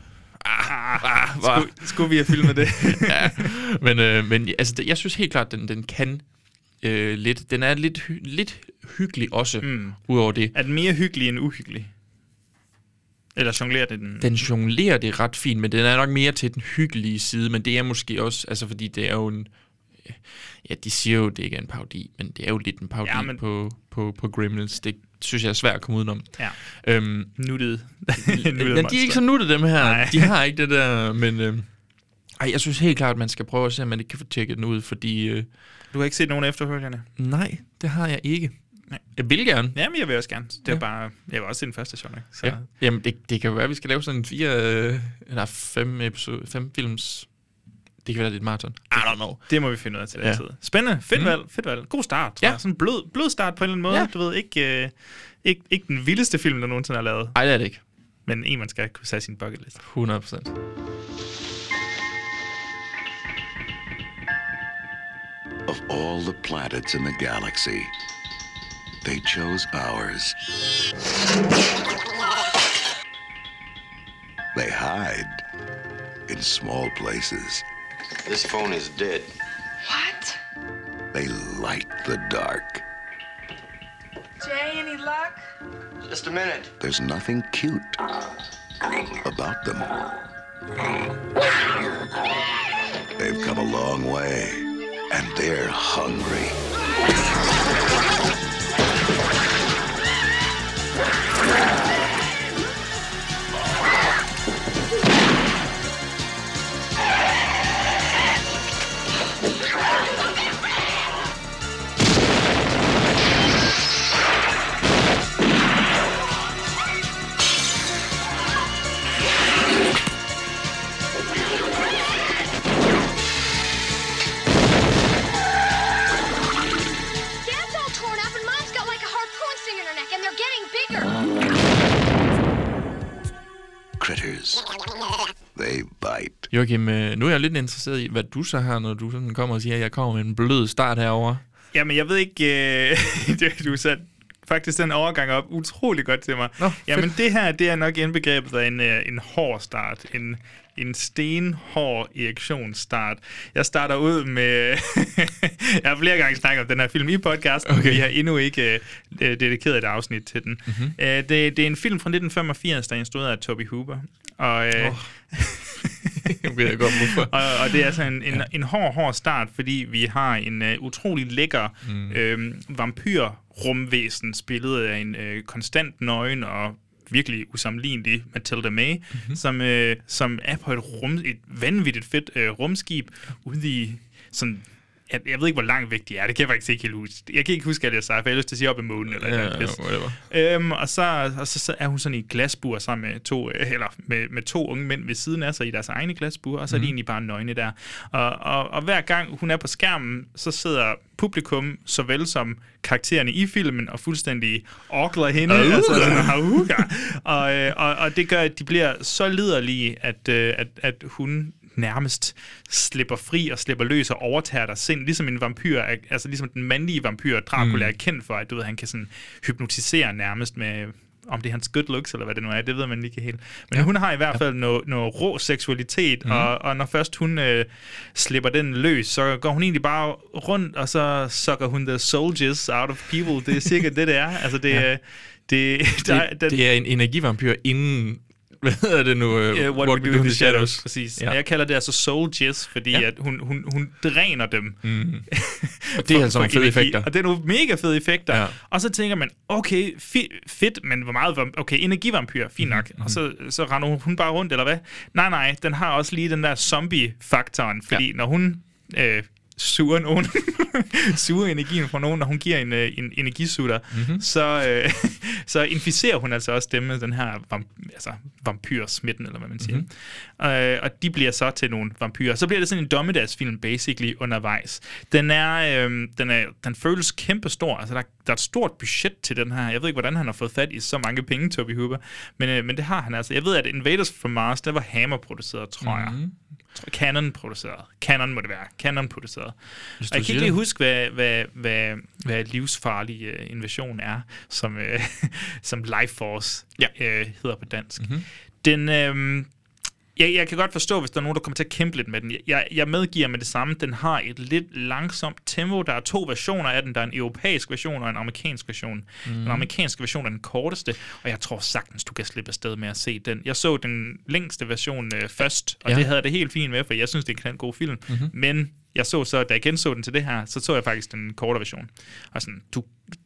ah, ah, hvor- Skulle, skulle vi have filmet det? [laughs] ja, men, øh, men altså, jeg synes helt klart, den, den kan øh, lidt. Den er lidt, hy- lidt hyggelig også, mm. udover det. er den mere hyggelig end uhyggelig? Eller jonglerer det den? Den jonglerer det ret fint, men den er nok mere til den hyggelige side, men det er måske også, altså fordi det er jo en, ja, de siger jo, det ikke er en parodi, men det er jo lidt en parodi Ja, ja, men- på, på, på Gremlins. Det synes jeg er svært at komme udenom. Ja. Øhm, Nuttet. [laughs] men de er ikke så nuttede, dem her. Nej. De har ikke det der, men... Øh, ej, jeg synes helt klart, at man skal prøve at se, om man ikke kan få tjekket den ud, fordi... Øh, Du har ikke set nogen efterfølgende? nej, det har jeg ikke. Nej. Jeg vil gerne. Jamen, jeg vil også gerne. Det er Ja. bare... Jeg vil også se den første ikke? Så. Ja. Jamen, det, det kan jo være, at vi skal lave sådan en fire, øh, eller fem, episode, fem films Det kan være, det et maraton. I don't know. Det må vi finde ud af til den Ja. tid. Spændende. Fedt valg. Fedt valg. God start, tror Ja. jeg. Sådan en blød, blød start på en eller anden måde. Ja. Du ved, ikke, øh, ikke, ikke den vildeste film, der nogensinde er lavet, Ej, det er det ikke. men en, man skal kunne sætte sin bucket list. 100 procent. Of all the planets in the galaxy, they chose ours. They hide in small places. This phone is dead. What? They light the dark. Jay, any luck? Just a minute. There's nothing cute about them. They've come a long way, and they're hungry. They bite. Joachim, øh, nu er jeg lidt interesseret i, hvad du så har, når du sådan kommer og siger, at jeg kommer med en blød start herover. Jamen, jeg ved ikke... Øh, [laughs] det- du satte faktisk den overgang op utrolig godt til mig. Nå, Jamen, det her, det er nok indbegrebet af en, øh, en hård start. En, en stenhård erektionsstart. Jeg starter ud med... [laughs] jeg har flere gange snakket om den her film i podcasten. Okay. Vi har endnu ikke øh, øh, dedikeret et afsnit til den. Mm-hmm. Øh, det, det er en film fra 1985, der er instrueret af Toby Hooper. Og, øh, Åh. [laughs] Jeg ved jeg godt, hvorfor. og, og det er altså en, en, ja. en hård, hård start, fordi vi har en uh, utrolig lækker mm. øh, vampyrrumvæsen, spillet af en øh, konstant nøgen og virkelig usammenlignelig Matilda May, mm-hmm. som, øh, som er på et, rum, et vanvittigt fedt øh, rumskib ude i sådan jeg, jeg ved ikke, hvor langt væk de er. Det kan jeg faktisk ikke helt huske. Jeg kan ikke huske, at jeg sagde, for jeg har lyst til at sige op i månen. Eller Ja, ja, ja. Øhm, og så, og så, så er hun sådan i et glasbur sammen med to, øh, eller med, med to unge mænd ved siden af sig i deres egne glasbur, og så er de egentlig bare nøgne der. Og, og, og hver gang hun er på skærmen, så sidder publikum, såvel som karaktererne i filmen, og fuldstændig orkler hende. Auga. altså sådan, auga. og, øh, og, og det gør, at de bliver så liderlige, at, øh, at, at hun nærmest slipper fri og slipper løs og overtager dig sind, ligesom en vampyr, er, altså ligesom den mandlige vampyr, Dracula mm. er kendt for, at du ved, han kan sådan hypnotisere nærmest med om det er hans good looks, eller hvad det nu er, det ved man ikke helt. Men ja. hun har i hvert fald noget, noget rå seksualitet, mm. og, og når først hun øh, slipper den løs, så går hun egentlig bare rundt, og så sucker hun the soldiers out of people. Det er cirka det, det er. Altså, det, ja. det, der, Det, det er en energivampyr inden... [laughs] Hvad hedder det nu? Uh, Uh, what, what we do in the shadows. Præcis. Ja. Og jeg kalder det altså soul jizz, fordi Ja. at hun, hun, hun dræner dem. Mm. [laughs] Det er altså nogle fede effekter. Og det er nogle mega fede effekter. Ja. Og så tænker man, okay, fi- fedt, men hvor meget... Okay, energivampyr, fint nok. Mm-hmm. Og så, så render hun bare rundt, eller hvad? Nej, nej, den har også lige den der zombie-faktoren, fordi ja. når hun... Øh, suger nogen, [laughs] suger energien fra nogen, når hun giver en, øh, en energisutter, mm-hmm. så, øh, [laughs] så inficerer hun altså også dem med den her vamp- altså vampyrsmitten, eller hvad man siger. Mm-hmm. Øh, og de bliver så til nogle vampyrer. Så bliver det sådan en dommedagsfilm, basically, undervejs. Den er, øh, den, er, den føles kæmpestor. Altså, der, der er et stort budget til den her. Jeg ved ikke, hvordan han har fået fat i så mange penge, Toby Hooper, men, øh, men det har han altså. Jeg ved, at Invaders from Mars, der var Hammer produceret, tror jeg. Canon produceret. Canon må det være. Canon produceret. Hvis Og jeg kan ikke lige huske, hvad, hvad, hvad, hvad livsfarlig uh, invasion er, som, uh, [laughs] som Life Force Ja. uh, hedder på dansk. Mhm. Mm-hmm. Den, øhm, jeg, jeg kan godt forstå, hvis der er nogen, der kommer til at kæmpe lidt med den. Jeg, jeg medgiver med det samme, den har et lidt langsomt tempo. Der er to versioner af den. Der er en europæisk version og en amerikansk version. Mm. Den amerikanske version er den korteste, og jeg tror sagtens, du kan slippe afsted med at se den. Jeg så den længste version øh, først, og Ja. det havde det helt fint med, for jeg synes, det er en god film. Mm-hmm. Men jeg så så, da jeg genså den til det her, så så jeg faktisk den korte version. Og sådan, du,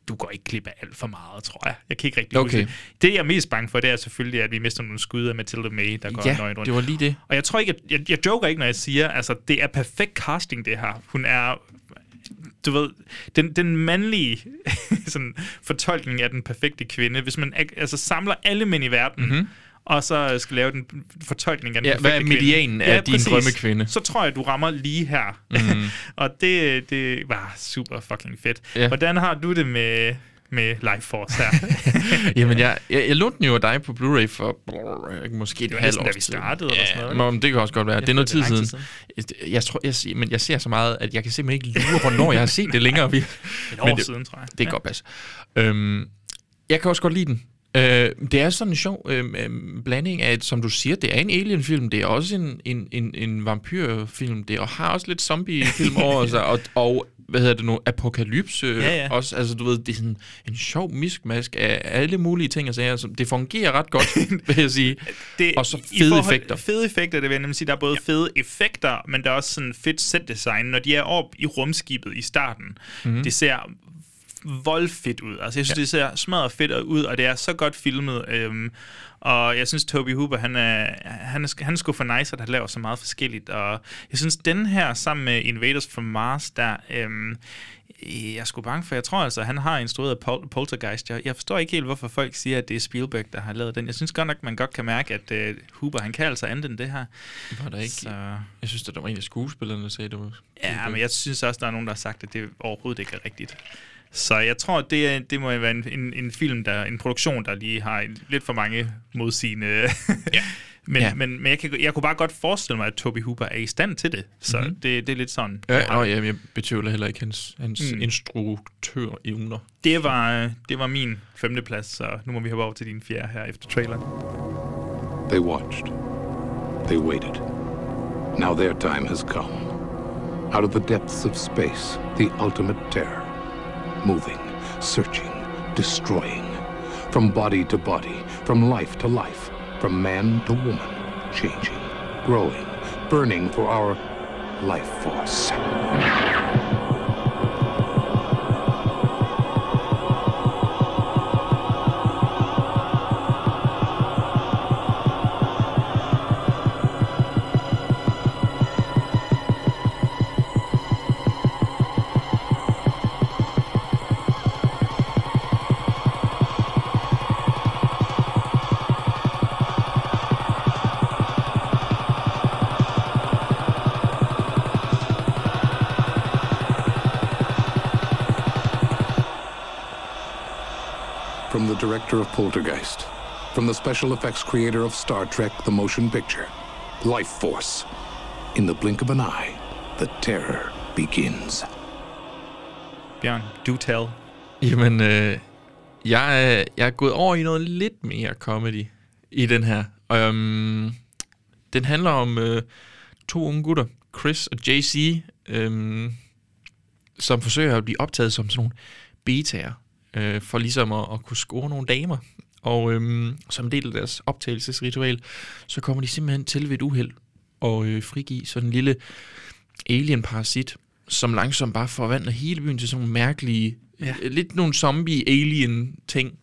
du går ikke glip af alt for meget, tror jeg. Jeg kan ikke rigtig Okay. huske det. Det, jeg er mest bange for, det er selvfølgelig, at vi mister nogle skud af Matilda May, der går Ja, nøgen rundt. det var lige det. Og jeg tror ikke, at, jeg, jeg joker ikke, når jeg siger, altså, det er perfekt casting, det her. Hun er, du ved, den, den mandlige [laughs] sådan, fortolkning af den perfekte kvinde. Hvis man altså, samler alle mænd i verden, Mhm. mm-hmm. Og så skal lave den fortolkning af den Ja, hvad er medianen af din drømmekvinde? Så tror jeg, du rammer lige her. Mm. [laughs] og det, det var super fucking fedt. Ja. Hvordan har du det med, med Life Force her? [laughs] Jamen, jeg, jeg, jeg lånte den jo af dig på Blu-ray for brrr, måske et var halvt år da vi startede eller sådan noget, Ja, men det kan også godt være. det er noget tid siden. tid Jeg, jeg tror, jeg, men jeg ser så meget, at jeg kan simpelthen ikke lure, hvornår jeg har set det længere. [laughs] Vi, Et år Men det- siden, tror jeg. det kan godt passe. Øhm, jeg kan også godt lide den. Øh, det er sådan en sjov øh, øh, blanding af, at, som du siger, det er en alien-film, det er også en, en, en, en vampyrfilm, det er, og har også lidt zombie-film over [laughs] sig, og, og hvad hedder det nu, apokalypse Ja, ja. også. Altså, du ved, det er sådan en sjov miskmask af alle mulige ting og sager. Så det fungerer ret godt, [laughs] vil jeg sige. det, Og så fede forhold- effekter. Fede effekter, det vil jeg nemlig sige. Der er både ja. fede effekter, men der er også sådan fedt set-design. Når de er oppe i rumskibet i starten, mm-hmm. det ser voldfedt ud. Altså, jeg synes, ja. det ser smadret fedt ud, og det er så godt filmet. Øhm, og jeg synes, Toby Hooper, han er, han er, han er sgu for nice, at han laver så meget forskelligt. Og jeg synes, den her, sammen med Invaders from Mars, der... Øhm, jeg er sgu bange for, jeg tror altså, han har instrueret Pol- Poltergeist. Jeg, jeg forstår ikke helt, hvorfor folk siger, at det er Spielberg, der har lavet den. Jeg synes godt nok, man godt kan mærke, at uh, Huber, han kan altså andet end det her. Var der ikke, Så, Jeg synes, at der var en af skuespillerne, der sagde, det var... ja, men jeg synes også, der er nogen, der har sagt, at det overhovedet ikke er rigtigt. Så jeg tror, det, er, det må være en, en, en film, der, en produktion, der lige har en, lidt for mange modsigende... Ja. [laughs] men, Ja. men, men jeg, kan, jeg kunne bare godt forestille mig, at Toby Hooper er i stand til det. Så Mhm. mm-hmm. det, det er lidt sådan. Ja, jeg nå, ja, jeg betvivler heller ikke hans, hans Mm. mm. instruktør-evner. Det var, det var min femteplads, så nu må vi hoppe over til din fjerde her efter traileren. They watched. They waited. Now their time has come. Out of the depths of space, the ultimate terror. Moving, searching, destroying. From body to body, from life to life, from man to woman, changing, growing, burning for our life force. Director of Poltergeist, from the special effects creator of Star Trek The Motion Picture, Life Force. In the blink of an eye, the terror begins. Bjørn, do tell. Jamen, øh, jeg, er, jeg er gået over i noget lidt mere comedy i den her. Um, den handler om øh, to unge gutter, Chris og JC, øh, som forsøger at blive optaget som sådan nogle betaer, øh, for ligesom at, at kunne score nogle damer. Og øhm, som del af deres optagelsesritual, så kommer de simpelthen til ved et uheld og øh, frigive sådan en lille alien-parasit, som langsomt bare forvandler hele byen til sådan nogle mærkelige, ja. lidt nogle zombie-alien-ting.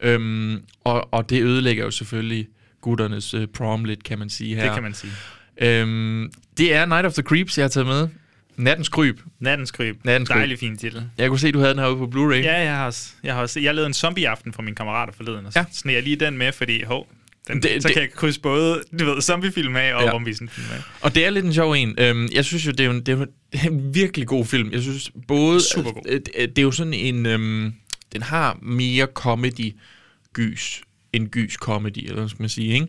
Øhm, og, og det ødelægger jo selvfølgelig gutternes øh, prom lidt, kan man sige her. Det kan man sige. Øhm, det er Night of the Creeps, jeg har taget med. Nattens Kryb. Nattens Kryb. Nattens Kryb. Dejlig fin titel. Jeg kunne se, du havde den herude på Blu-ray. Ja, jeg har også. Jeg har også. Jeg lavede en zombie-aften for mine kammerater forleden, og så Ja. sneg jeg lige den med, fordi, hov, den, Det- så det- kan jeg krydse både, du ved, zombiefilm af og Ja. rumvisenfilm af. Og det er lidt en sjov en. Øhm, jeg synes jo, det er, en, det er en virkelig god film. Jeg synes både... Supergod. øh, Det, det er jo sådan en... Øhm, den har mere comedy-gys end gys-comedy, eller hvad skal man sige, ikke?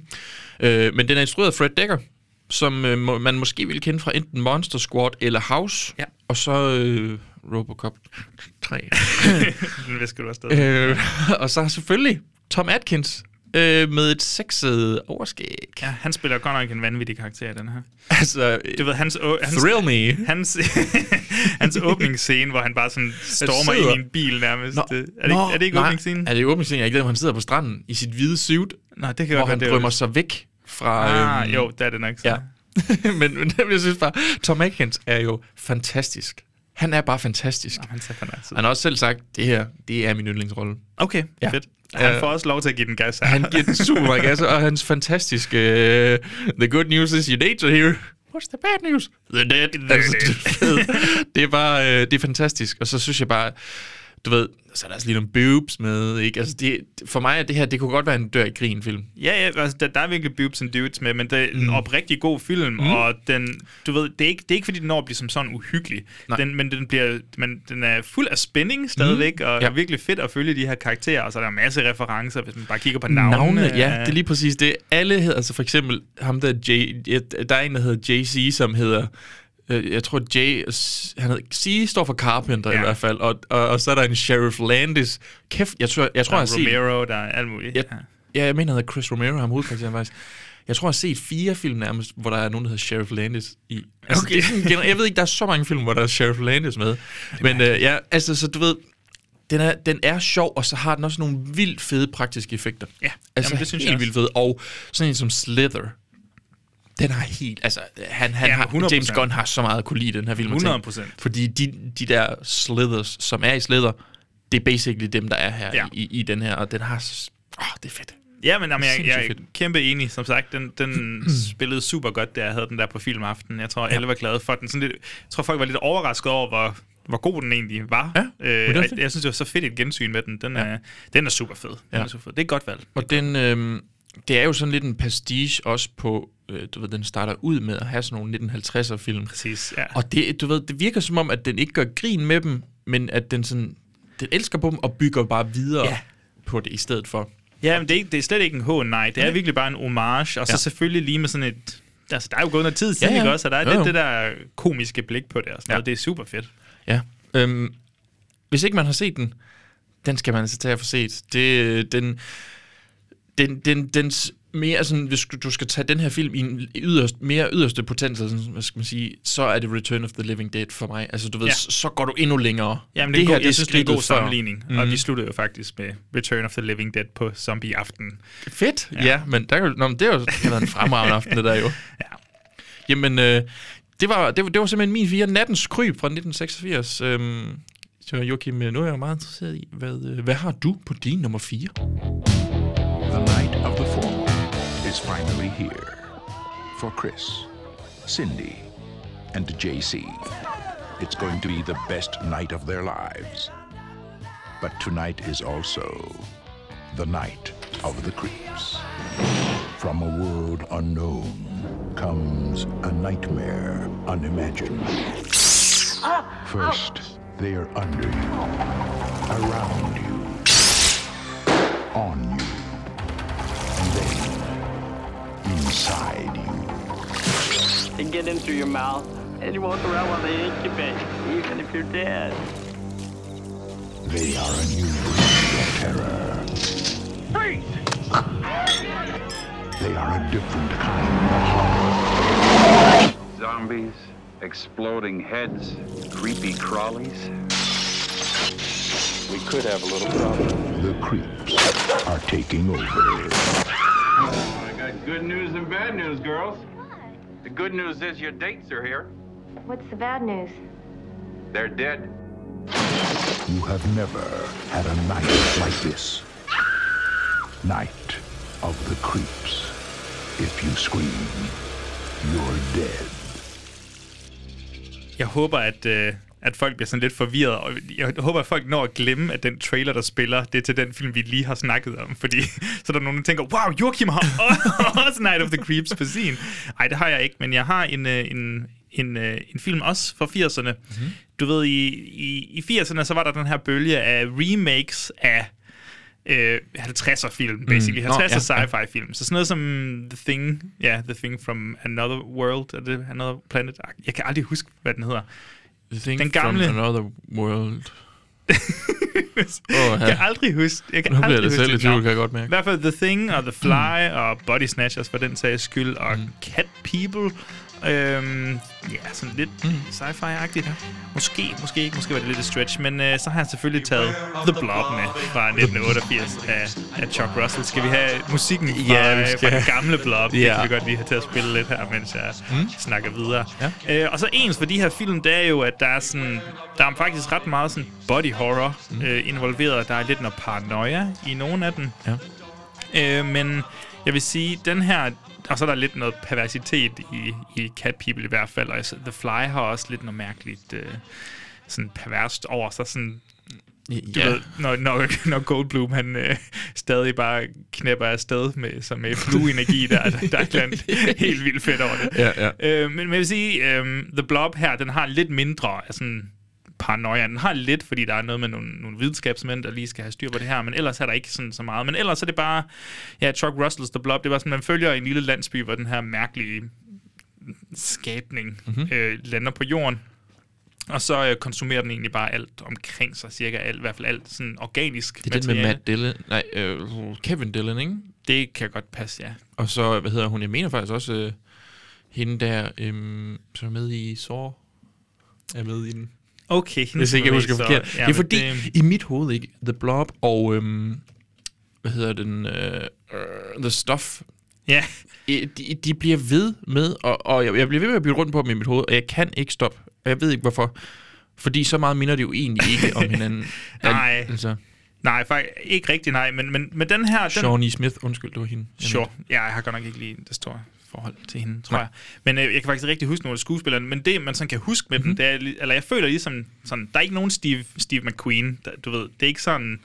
Øh, men den er instrueret af Fred Dekker, som øh, må, man måske vil kende fra enten Monster Squad eller House. Ja. Og så øh, Robocop 3. Den [laughs] visker du afsted. øh, og så selvfølgelig Tom Atkins øh, med et sexet overskæg. Ja, han spiller godt nok en vanvittig karakter i den her. Altså, Du ved, hans, å- hans, thrill me. hans, [laughs] hans åbningsscene, hvor han bare sådan stormer sidder- ind i en bil nærmest. Nå, det, er, det, ikke- er det ikke åbningsscenen? Er det åbningsscenen? Jeg glemmer, han sidder på stranden i sit hvide suit, Nå, det kan hvor han drømmer sig væk fra... Ah, øhm, jo, det er det nok så. Ja. [laughs] men, men jeg synes bare, Tom Atkins er jo fantastisk. Han er bare fantastisk. Nå, han nice ud. Han har også selv sagt, det her, det er min yndlingsrolle. Okay, Ja. fedt. Han får også lov til at give den gas her. Han giver den super meget gas, og hans fantastiske... Uh, the good news is your dates are here. What's the bad news? The dead. The dead. er [laughs] det er bare... Uh, det er fantastisk. Og så synes jeg bare... du ved, så er der også lige nogle boobs med, ikke? Altså, det, for mig er det her, det kunne godt være en dør i grin film. Ja, ja altså, der, der er virkelig boobs and dudes med, men det er en oprigtig god film, mm. og den, du ved, det er, ikke, det er ikke fordi, den når at blive som sådan uhyggelig, Nej. den, men den, bliver, men den er fuld af spænding stadigvæk, og Ja. ja. virkelig fedt at følge de her karakterer, og så er der en masse referencer, hvis man bare kigger på navnene. Navne, ja, det er lige præcis det. Alle hedder, altså for eksempel ham der, J, der er en, der hedder JC, som hedder, øh, jeg tror J, han hedder, C står for Carpenter ja. i hvert fald, og, og, og, så er der en Sheriff Landis. Kæft, jeg tror, jeg tror, Der jeg har er set, Romero, der er alt muligt. Ja, ja, jeg mener, han hedder Chris Romero, ham hovedkarakteren faktisk. Jeg tror, jeg har set fire film nærmest, hvor der er nogen, der hedder Sheriff Landis i. Altså, Okay. det er sådan, jeg ved ikke, der er så mange film, hvor der er Sheriff Landis med. Men øh, ja, altså, så du ved, den er, den er sjov, og så har den også nogle vildt fede praktiske effekter. Ja, altså jamen, det synes helt jeg vildt fede. Og sådan en som Slither, den har helt, altså, han, han Ja, har, 100%. James Gunn har så meget at kunne lide den her film. og ting. 100%. Fordi de, de der Slithers, som er i Slither, det er basically dem, der er her Ja. ja. i, i den her, og den har, åh, det er fedt. Ja, men jamen, jeg, jeg er kæmpe enig. Som sagt, den, den [clears throat] spillede super godt, da jeg havde den der på filmaften. Jeg tror, alle var glade for den. Sådan lidt, jeg tror, folk var lidt overrasket over, hvor, hvor god den egentlig var. Ja, øh, det jeg, jeg synes, det var så fedt et gensyn med den. Den, ja. er, den er super fed. Den Ja. er super fed. Det er et godt valg. Og den, øh, det er jo sådan lidt en pastiche også på, øh, du ved, den starter ud med at have sådan nogle 1950'er film. Præcis, ja. Og det, du ved, det virker som om, at den ikke gør grin med dem, men at den sådan, den elsker på dem og bygger bare videre Ja. på det i stedet for. Ja, men det er, ikke, det er slet ikke en hån, nej. Det er virkelig bare en homage, og så Ja. selvfølgelig lige med sådan et... Altså, der er jo gået noget tid siden, Ja, ja. ikke også? Og der er Jo, lidt jo. det der komiske blik på det og sådan Ja. noget. Det er super fedt. Ja. Øhm, hvis ikke man har set den, den skal man altså tage at få set. Det, den, den, den, dens mere sådan, hvis du- skal tage den her film i en yderst, mere yderste potens, sådan, hvad skal man sige, så er det Return of the Living Dead for mig. Altså, du ved, Ja. så går du endnu længere. Jamen, det, det her, er jeg synes, det er en god sammenligning. Mm. Og vi sluttede jo faktisk med Return of the Living Dead på Zombie Aften. Fedt, ja, ja men, der, nå, men det har jo det været en fremragende aften, det der jo. [laughs] Ja. Jamen, øh, det, var, det, var, det var simpelthen min fire. Nattens kryb fra 1986. Øhm, så Joachim, nu er jeg meget interesseret i, hvad, øh, hvad har du på din nummer 4? Finally here. For Chris, Cindy, and JC. It's going to be the best night of their lives. But tonight is also the night of the creeps. From a world unknown comes a nightmare unimagined. First, they are under you, around you, on you, inside you. They get in through your mouth, and you walk around while they incubate, even if you're dead. They are a new breed of terror. Freeze! They are a different kind of horror. Zombies, exploding heads, creepy crawlies. We could have a little problem. The creeps are taking over. I got good news and bad news, girls. The good news is your dates are here. What's the bad news? They're dead. You have never had a night like this. Night of the creeps. If you scream, you're dead. Jeg håber, at, øh, at folk bliver sådan lidt forvirret, og jeg håber, at folk når at glemme, at den trailer, der spiller, det er til den film, vi lige har snakket om, fordi [laughs] så er der nogen, der tænker, wow, Joachim har [laughs] også Night of the Creeps på sin. Nej, det har jeg ikke, men jeg har en, øh, en, en, øh, en film også fra 80'erne. Mm-hmm. Du ved, i, i, i 80'erne, så var der den her bølge af remakes af øh, 50'er film, basically. Mm. Mm. Nå, 50'er ja, ja. sci-fi film. Så sådan noget som The Thing, ja, yeah, The Thing from Another World, er det Another Planet? Jeg kan aldrig huske, hvad den hedder. The thing Den gamle- From another world. [laughs] jeg kan aldrig huske. Jeg kan Nu aldrig det huske selv i tvivl, kan jeg godt I mærke. hvert fald The Thing og The Fly og Body Snatchers for den sags skyld og Cat People. Øhm, ja, sådan lidt sci-fi-agtigt. Måske, måske ikke. Måske var det lidt et stretch. Men øh, så har han selvfølgelig taget The Blob med fra 1988 af, af Chuck Russell. Skal vi have musikken fra, Ja, vi ja, skal. fra den gamle Blob? Det Ja. kan vi godt lige have til at spille lidt her, mens jeg Mm. snakker videre. Ja. Øh, og så ens for de her film, det er jo, at der er sådan, der er faktisk ret meget sådan body horror mm. øh, involveret. Der er lidt noget paranoia i nogle af dem. Ja. Øh, men jeg vil sige, den her... Og så er der lidt noget perversitet i, i Cat People i hvert fald. Og altså, The Fly har også lidt noget mærkeligt øh, sådan perverst over sig. Sådan, Du Ja. ved, når, når, [laughs] når Goldblum han øh, stadig bare knæpper afsted med, som med flueenergi, der, der, der er andet [laughs] helt vildt fedt over det. Ja, ja. Øh, men, men jeg vil sige, øh, The Blob her, den har lidt mindre sådan paranoia. Den har lidt, fordi der er noget med nogle, nogle videnskabsmænd, der lige skal have styr på det her, men ellers er der ikke sådan så meget. Men ellers er det bare, ja, Chuck Russells The Blob, det var sådan, man følger en lille landsby, hvor den her mærkelige skabning mm-hmm. øh, lander på jorden. Og så øh, konsumerer den egentlig bare alt omkring sig, cirka alt, i hvert fald alt sådan organisk Det er den med materiale. Matt Dillon. Nej, øh, Kevin Dillon, ikke? Det kan godt passe, ja. Og så, hvad hedder hun? Jeg mener faktisk også øh, hende der, øh, som er med i Saw. Er med i den. Okay, Hvis ikke jeg er husker så- forkert. ja, det er fordi, det- i mit hoved, ikke? The Blob og, øhm, hvad hedder den, øh, øh, The Stuff. Ja. De, de bliver ved med, og, og jeg, jeg bliver ved med at bytte rundt på dem i mit hoved, og jeg kan ikke stoppe. Og jeg ved ikke hvorfor. Fordi så meget minder det jo egentlig ikke om [laughs] hinanden. Nej. Altså, Nej, faktisk ikke rigtig nej, men, men, men den her... Den, Shawnee Smith, undskyld, det var hende. Sure. Ja, jeg har godt nok ikke lige det store forhold til hende, tror Nej. jeg. Men øh, jeg kan faktisk rigtig huske nogle af skuespillerne, men det, man sådan kan huske med Mhm. mm-hmm. dem, det er, eller jeg føler ligesom, sådan, der er ikke nogen Steve, Steve McQueen, der, du ved, det er ikke sådan...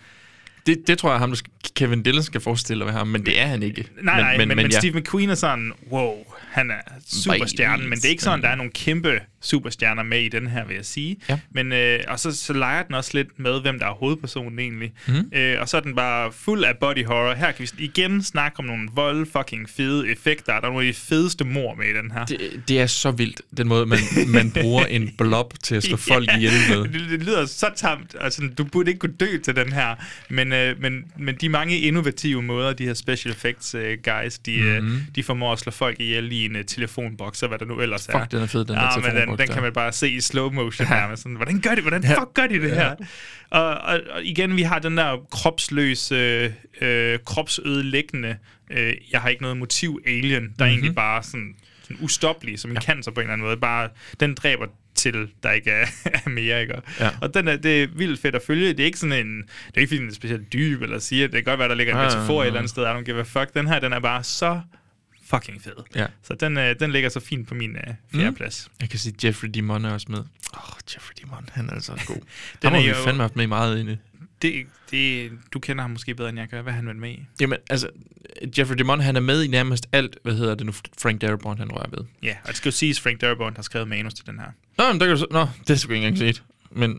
Det, det tror jeg, ham, Kevin Dillon skal forestille at være ham, men det er han ikke. Nej, nej, men, men, men ja. Steve McQueen er sådan, wow, han er superstjernen, men det er ikke sådan, der er nogle kæmpe superstjerner med i den her, vil jeg sige. Ja. Men, øh, og så, så leger den også lidt med, hvem der er hovedpersonen egentlig. Mhm. Mm. Øh, og så er den bare fuld af body horror. Her kan vi igen snakke om nogle vold fucking fede effekter. Der er nogle af de fedeste mor med i den her. Det, det er så vildt, den måde, man, man [laughs] bruger en blob til at slå folk ihjel med. Det, det lyder så tamt, sådan, du burde ikke kunne dø til den her. Men, øh, men, men de mange innovative måder, de her special effects øh, guys, de. Mhm. øh, de formår at slå folk ihjel i en øh, telefonboks, og hvad der nu ellers er. Fuck, den er fed, den der ja, men den, den kan man bare se i slow motion Ja. her. Med sådan, hvordan gør de, hvordan Ja. fuck gør de det Ja. her? Og, og, og igen, vi har den der kropsløse, øh, kropsødelæggende, øh, jeg har ikke noget motiv alien, der mm-hmm. Mhm. egentlig bare sådan, sådan ustoppelig, som en ja. cancer på en eller anden måde. Bare, den dræber til, der ikke er, [laughs] er mere, ikke? Og, Ja. og den er, det er vildt fedt at følge. Det er ikke sådan en, det er ikke fordi, den er specielt dyb, eller siger, det kan godt være, der ligger en Ja, ja, metafor et ja. eller andet sted, I don't give a fuck. Den her, den er bare så fucking fed. Ja. Så den, øh, den ligger så fint på min øh, fjerde Mm. plads. Jeg kan sige, Jeffrey Dimon er også med. Åh, oh, Jeffrey Dimon, han er altså god. [laughs] Den Den har vi jo- fandme haft med i meget inde. Det, det, du kender ham måske bedre, end jeg gør. Hvad har han været med i? Jamen, altså, Jeffrey Dimon, han er med i nærmest alt, hvad hedder det nu, Frank Darabont, han rører ved. Ja, og det skal jo siges, Frank Darabont har skrevet manus til den her. Nå, men der kan du nå, det skulle jeg ikke engang set. Men,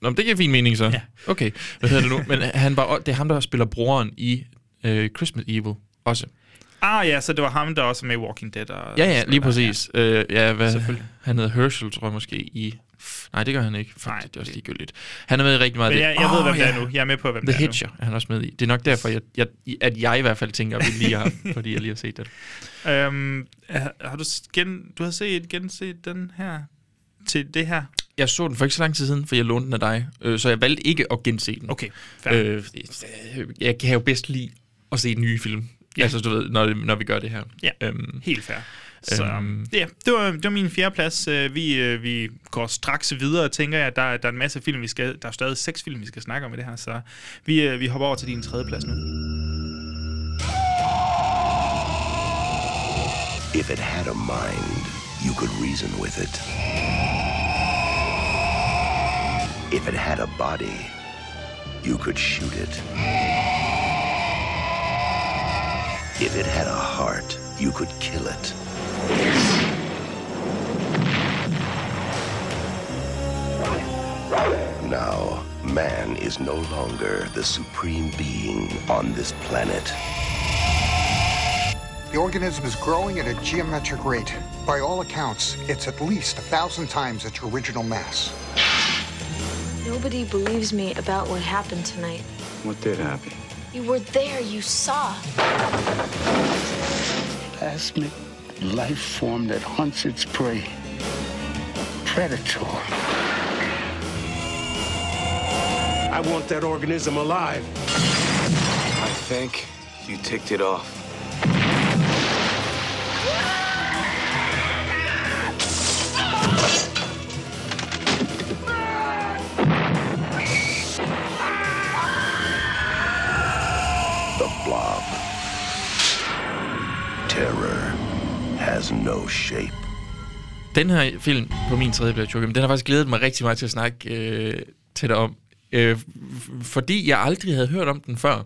nå, men det giver fin mening så. Ja. Okay, hvad hedder det nu? Men han var, det er ham, der spiller broren i øh, Christmas Evil også. Ah ja, så det var ham, der også er med i Walking Dead. Og Ja, ja, lige noget der. præcis. Øh, ja, hvad, han hedder Herschel, tror jeg måske, i... Nej, det gør han ikke. Fuck, Nej, det er også ligegyldigt. Han er med i rigtig meget. Men af jeg, det. jeg ved, Åh, hvem det ja. er nu. Jeg er med på, hvem The det er Hitcher er han også med i. Det er nok derfor, jeg, jeg, at jeg i hvert fald tænker, at vi lige har, [laughs] fordi jeg lige har set det. nu. Øhm, har du, gen, du har set, genset den her til det her? Jeg så den for ikke så lang tid siden, for jeg lånte den af dig. Øh, så jeg valgte ikke at gense den. Okay, fair. Øh, øh, jeg kan jo bedst lide at se nye film. Ja. Altså, du ved, når, når vi gør det her. Ja, Øhm, helt fair. Så Øhm. ja, det var, det var min fjerde plads. Øh, Vi, øh, vi går straks videre, tænker jeg. Der, er- der er en masse film, vi skal... Der er stadig seks film, vi skal snakke om i det her, så vi, øh, vi hopper over til din tredje plads nu. If it had a mind, you could reason with it. If it had a body, you could shoot it. If it had a heart, you could kill it. Now, man is no longer the supreme being on this planet. The organism is growing at a geometric rate. By all accounts, it's at least a thousand times its original mass. Nobody believes me about what happened tonight. What did happen? You were there, you saw. Plasmic life form that hunts its prey. Predator. I want that organism alive. I think you ticked it off. Has no shape. Den her film på min tredje plads, Joachim, den har faktisk glædet mig rigtig meget til at snakke øh, til dig om øh, fordi jeg aldrig havde hørt om den før.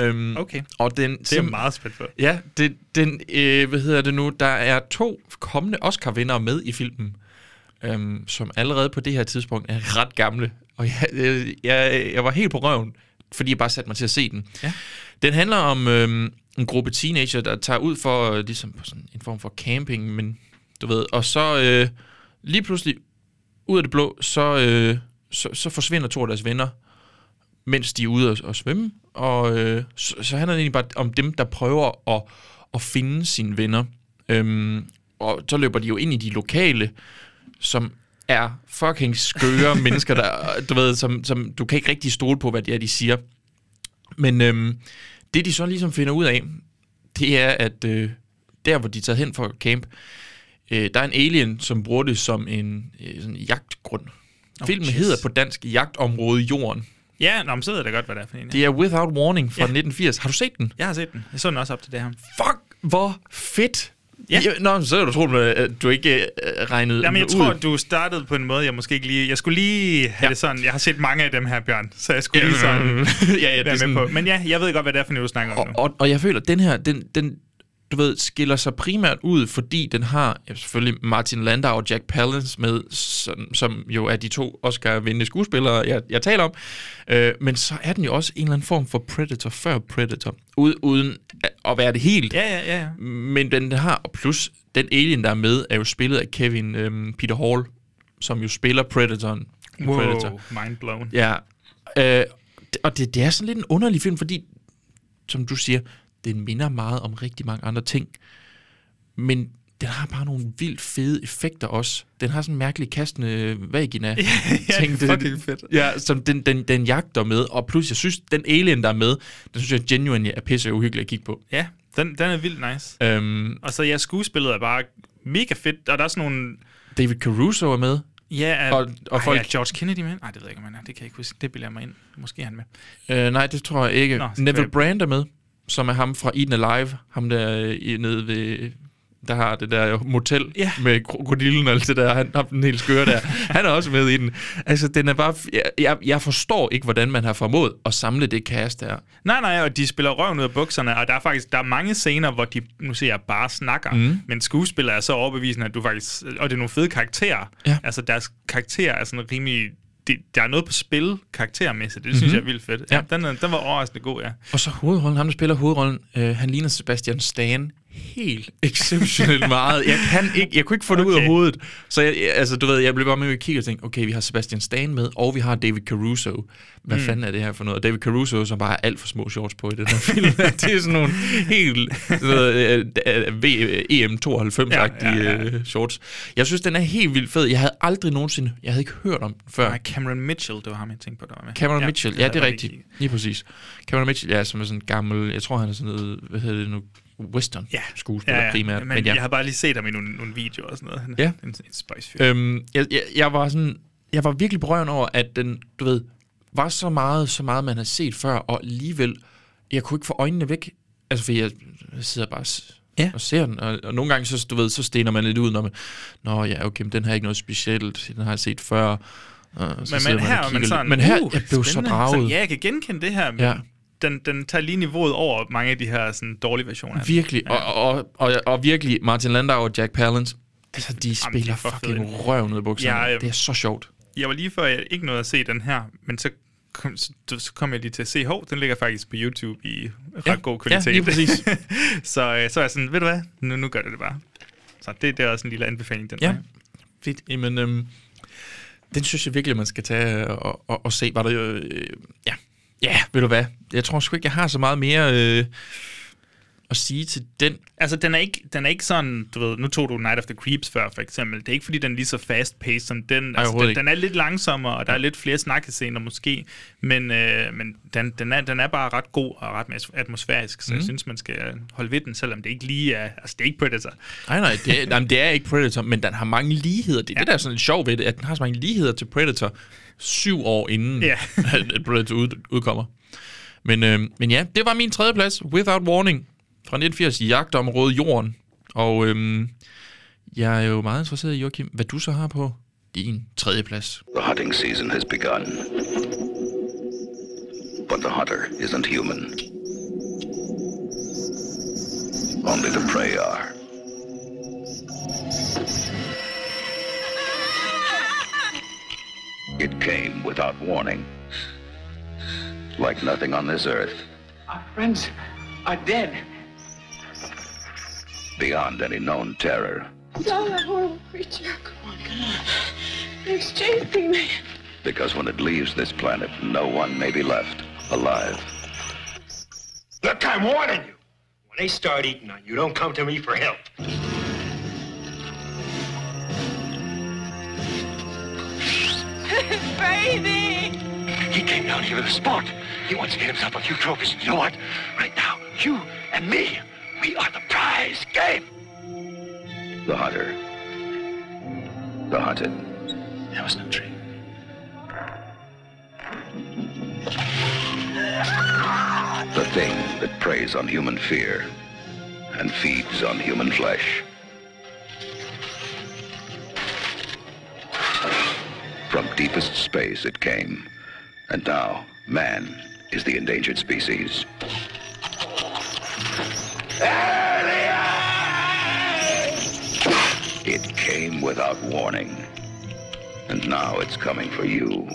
Øhm, Okay. Og den, Det er jeg meget spændt på. Ja, det, den, øh, hvad hedder det nu, der er to kommende Oscar-vindere med i filmen, øhm, som allerede på det her tidspunkt er ret gamle. Og jeg, øh, jeg, jeg var helt på røven, fordi jeg bare satte mig til at se den. Ja. Den handler om øhm, en gruppe teenager, der tager ud for øh, ligesom på sådan en form for camping, men du ved, og så øh, lige pludselig, ud af det blå, så, øh, så, så forsvinder to af deres venner, mens de er ude at, at svømme, og øh, så, så handler det egentlig bare om dem, der prøver at, at finde sine venner. Øhm, og så løber de jo ind i de lokale, som er fucking skøre [laughs] mennesker, der, du ved, som, som du kan ikke rigtig stole på, hvad det er, de siger. Men øhm, det, de så ligesom finder ud af, det er, at øh, der, hvor de er taget hen for camp, øh, der er en alien, som bruger det som en øh, sådan jagtgrund. Oh, Filmen jeez. hedder på dansk Jagtområde Jorden. Ja, nå, men så ved jeg da godt, hvad det er for en. Det er Without Warning fra Ja. 1980. Har du set den? Jeg har set den. Jeg så den også op til det her. Fuck, hvor fedt! Ja. Nå, så er du troet, at du ikke øh, regnede Jamen, jeg ud. tror, du startede på en måde, jeg måske ikke lige... Jeg skulle lige have ja. det sådan... Jeg har set mange af dem her, Bjørn, så jeg skulle lige sådan... [laughs] ja, ja, det er med sådan, på. Men ja, jeg ved godt, hvad det er for noget, du snakker om og, nu. og, og jeg føler, at den her, den, den, du ved, skiller sig primært ud, fordi den har ja, selvfølgelig Martin Landau og Jack Palance med, som, som jo er de to Oscar-vindende skuespillere, jeg, jeg taler om. Øh, men så er den jo også en eller anden form for Predator før Predator, uden, uden at være det helt. Ja, ja, ja. ja. Men den har, og plus den alien, der er med, er jo spillet af Kevin øhm, Peter Hall, som jo spiller Predatoren Wow, Predator. mind blown. Ja, øh, og det, det er sådan lidt en underlig film, fordi, som du siger, den minder meget om rigtig mange andre ting, men den har bare nogle vildt fede effekter også. Den har sådan en mærkelig kastende vagina. [laughs] ja, det er fucking fedt. Ja, som den, den, den jagter med, og plus jeg synes, den alien, der er med, den synes jeg genuinely er pisse uhyggelig at kigge på. Ja, den, den er vildt nice. Øhm, Og så ja, skuespillet er bare mega fedt, og der er sådan nogle... David Caruso er med. Ja, Og- og, og folk- er George Kennedy med? Nej, det ved jeg ikke, om han er. Det kan jeg ikke huske. Det bilder jeg mig ind. Måske er han med. Øh, nej, det tror jeg ikke. Nå, Neville Brand er med, som er ham fra Eden Alive. Ham der øh, i- nede ved... Der har det der motel Ja. med krokodillen og alt det der. Han har den helt skøre der. Han er også med i den. Altså, den er bare... Jeg, jeg, forstår ikke, hvordan man har formået at samle det cast der. Nej, nej, og de spiller røven ud af bukserne, og der er faktisk der er mange scener, hvor de, nu siger jeg, bare snakker, mm. men skuespiller er så overbevisende, at du faktisk, og det er nogle fede karakterer. Ja. Altså, deres karakterer er sådan rimelig, det, der er noget på spil karaktermæssigt, det synes Mhm. jeg er vildt fedt. Ja, Ja. den, den var overraskende god, ja. Og så hovedrollen, ham der spiller hovedrollen, øh, han ligner Sebastian Stan helt exceptionelt [laughs] meget. Jeg kan ikke, jeg kunne ikke få det okay. ud af hovedet. Så jeg, altså, du ved, jeg blev bare med at kigge og tænke, okay, vi har Sebastian Stan med, og vi har David Caruso. Hvad mm. fanden er det her for noget? Og David Caruso, som bare har alt for små shorts på i den her [laughs] film. det er sådan nogle helt noget, øh, øh, V- EM92-agtige Ja, ja, ja, shorts. Jeg synes, den er helt vildt fed. Jeg havde aldrig nogensinde, jeg havde ikke hørt om den før. Nej, Cameron Mitchell, det var ham, jeg tænkte på, der var med. Cameron ja, Mitchell, ja, det er rigtigt. Lige præcis. Cameron Mitchell, ja, som er sådan en gammel, jeg tror han er sådan noget, hvad hedder det nu, western Ja, skuespiller ja, ja. primært. Men, men ja. jeg har bare lige set ham i nogle, nogle videoer og sådan noget. Han Ja. En, en spice fyr. Øhm, jeg, jeg, jeg, var sådan, jeg var virkelig berøven over, at den, du ved, var så meget, så meget man har set før, og alligevel, jeg kunne ikke få øjnene væk. Altså, for jeg, jeg sidder bare Ja. og ser den, og, og nogle gange, så, du ved, så stener man lidt ud, når man, nå ja, okay, men den har ikke noget specielt, den har jeg set før. Og så Men, men man her er man sådan, men her, uh, jeg blev så spændende. draget. Sådan, ja, jeg kan genkende det her, men Ja. Ja. den, den tager lige niveauet over mange af de her sådan, dårlige versioner. Virkelig, ja. og, og, og, og virkelig, Martin Landau og Jack Palance, altså, de de spiller er for fucking røven ud af bukserne. Ja, Ja, øh, det er så sjovt. Jeg var lige før, jeg ikke nåede at se den her, men så kom, så, så kom jeg lige til at se, hov, den ligger faktisk på YouTube i ret Ja, god ja, kvalitet. lige præcis. [laughs] så, øh, så er jeg sådan, ved du hvad, nu, nu gør det det bare. Så det, det er også en lille anbefaling, den Ja, vej. fedt. Jamen, øhm, den synes jeg virkelig, man skal tage og, og, og se. Var det, øh, ja ja, ved du hvad? Jeg tror sgu ikke, jeg har så meget mere øh, at sige til den. Altså, den er, ikke, den er ikke sådan, du ved, nu tog du Night of the Creeps før, for eksempel. Det er ikke, fordi den er lige så fast-paced som den. Altså, overhovedet den, ikke. den er lidt langsommere, og der er lidt flere snakkescener måske, men, øh, men den, den, er, den er bare ret god og ret atmosfærisk, så mm. jeg Mhm. synes, man skal holde ved den, selvom det ikke lige er, altså det er ikke Predator. Nej, nej, det er, jamen, det er ikke Predator, men den har mange ligheder. Det er ja. det, der er sådan lidt sjovt ved det, at den har så mange ligheder til Predator syv år inden, Ja. [laughs] at Predator ud, udkommer. Men, øh, men ja, det var min tredje plads, Without Warning, fra 1980, Jagtområde Jorden. Og øh, jeg er jo meget interesseret i, Joachim, hvad du så har på din tredje plads. The hunting season has begun. But the hunter isn't human. Only the prey are. It came without warning. Like nothing on this earth. Our friends are dead. Beyond any known terror. No, that horrible creature. Come on, come on. It's chasing me. Because when it leaves this planet, no one may be left alive. Look, I'm warning you. When they start eating on you, don't come to me for help. [laughs] Baby! He came down here with a sport. He wants to get himself a few trophies. You know what? Right now, you and me, we are the prize game. The hunter. The hunted. There was no tree. The thing that preys on human fear and feeds on human flesh. From deepest space it came, and now man is the endangered species. It came without warning, and now it's coming for you.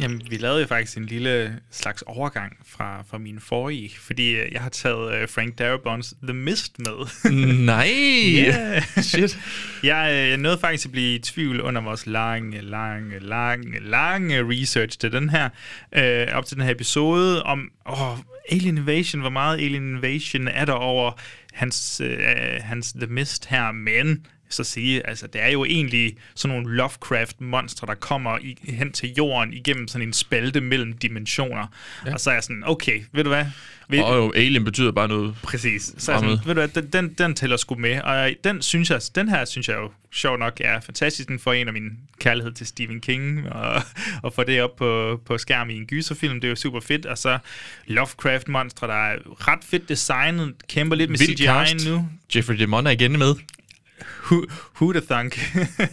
Jamen, vi lavede jo faktisk en lille slags overgang fra, fra min forrige, fordi øh, jeg har taget uh, Frank Darabont's The Mist med. [laughs] Nej! Yeah. [laughs] Shit. Jeg, øh, jeg nåede faktisk at blive i tvivl under vores lange, lange, lange, lange research til den her, øh, op til den her episode, om åh, Alien Invasion, hvor meget Alien Invasion er der over hans, øh, hans The Mist her, men så sige, altså det er jo egentlig sådan nogle Lovecraft-monstre, der kommer i, hen til jorden igennem sådan en spalte mellem dimensioner. Ja. Og så er jeg sådan, okay, ved du hvad? Ved, Og jo, alien betyder bare noget Præcis. Så er sådan, ved du hvad, den, den, den tæller sgu med. Og den, synes jeg, den her synes jeg jo sjov nok er fantastisk. Den får en af min kærlighed til Stephen King, og, og få det op på, på skærm i en gyserfilm, det er jo super fedt. Og så Lovecraft-monstre, der er ret fedt designet, kæmper lidt med CGI nu. Jeffrey DeMond er igen med. Who, who the thunk?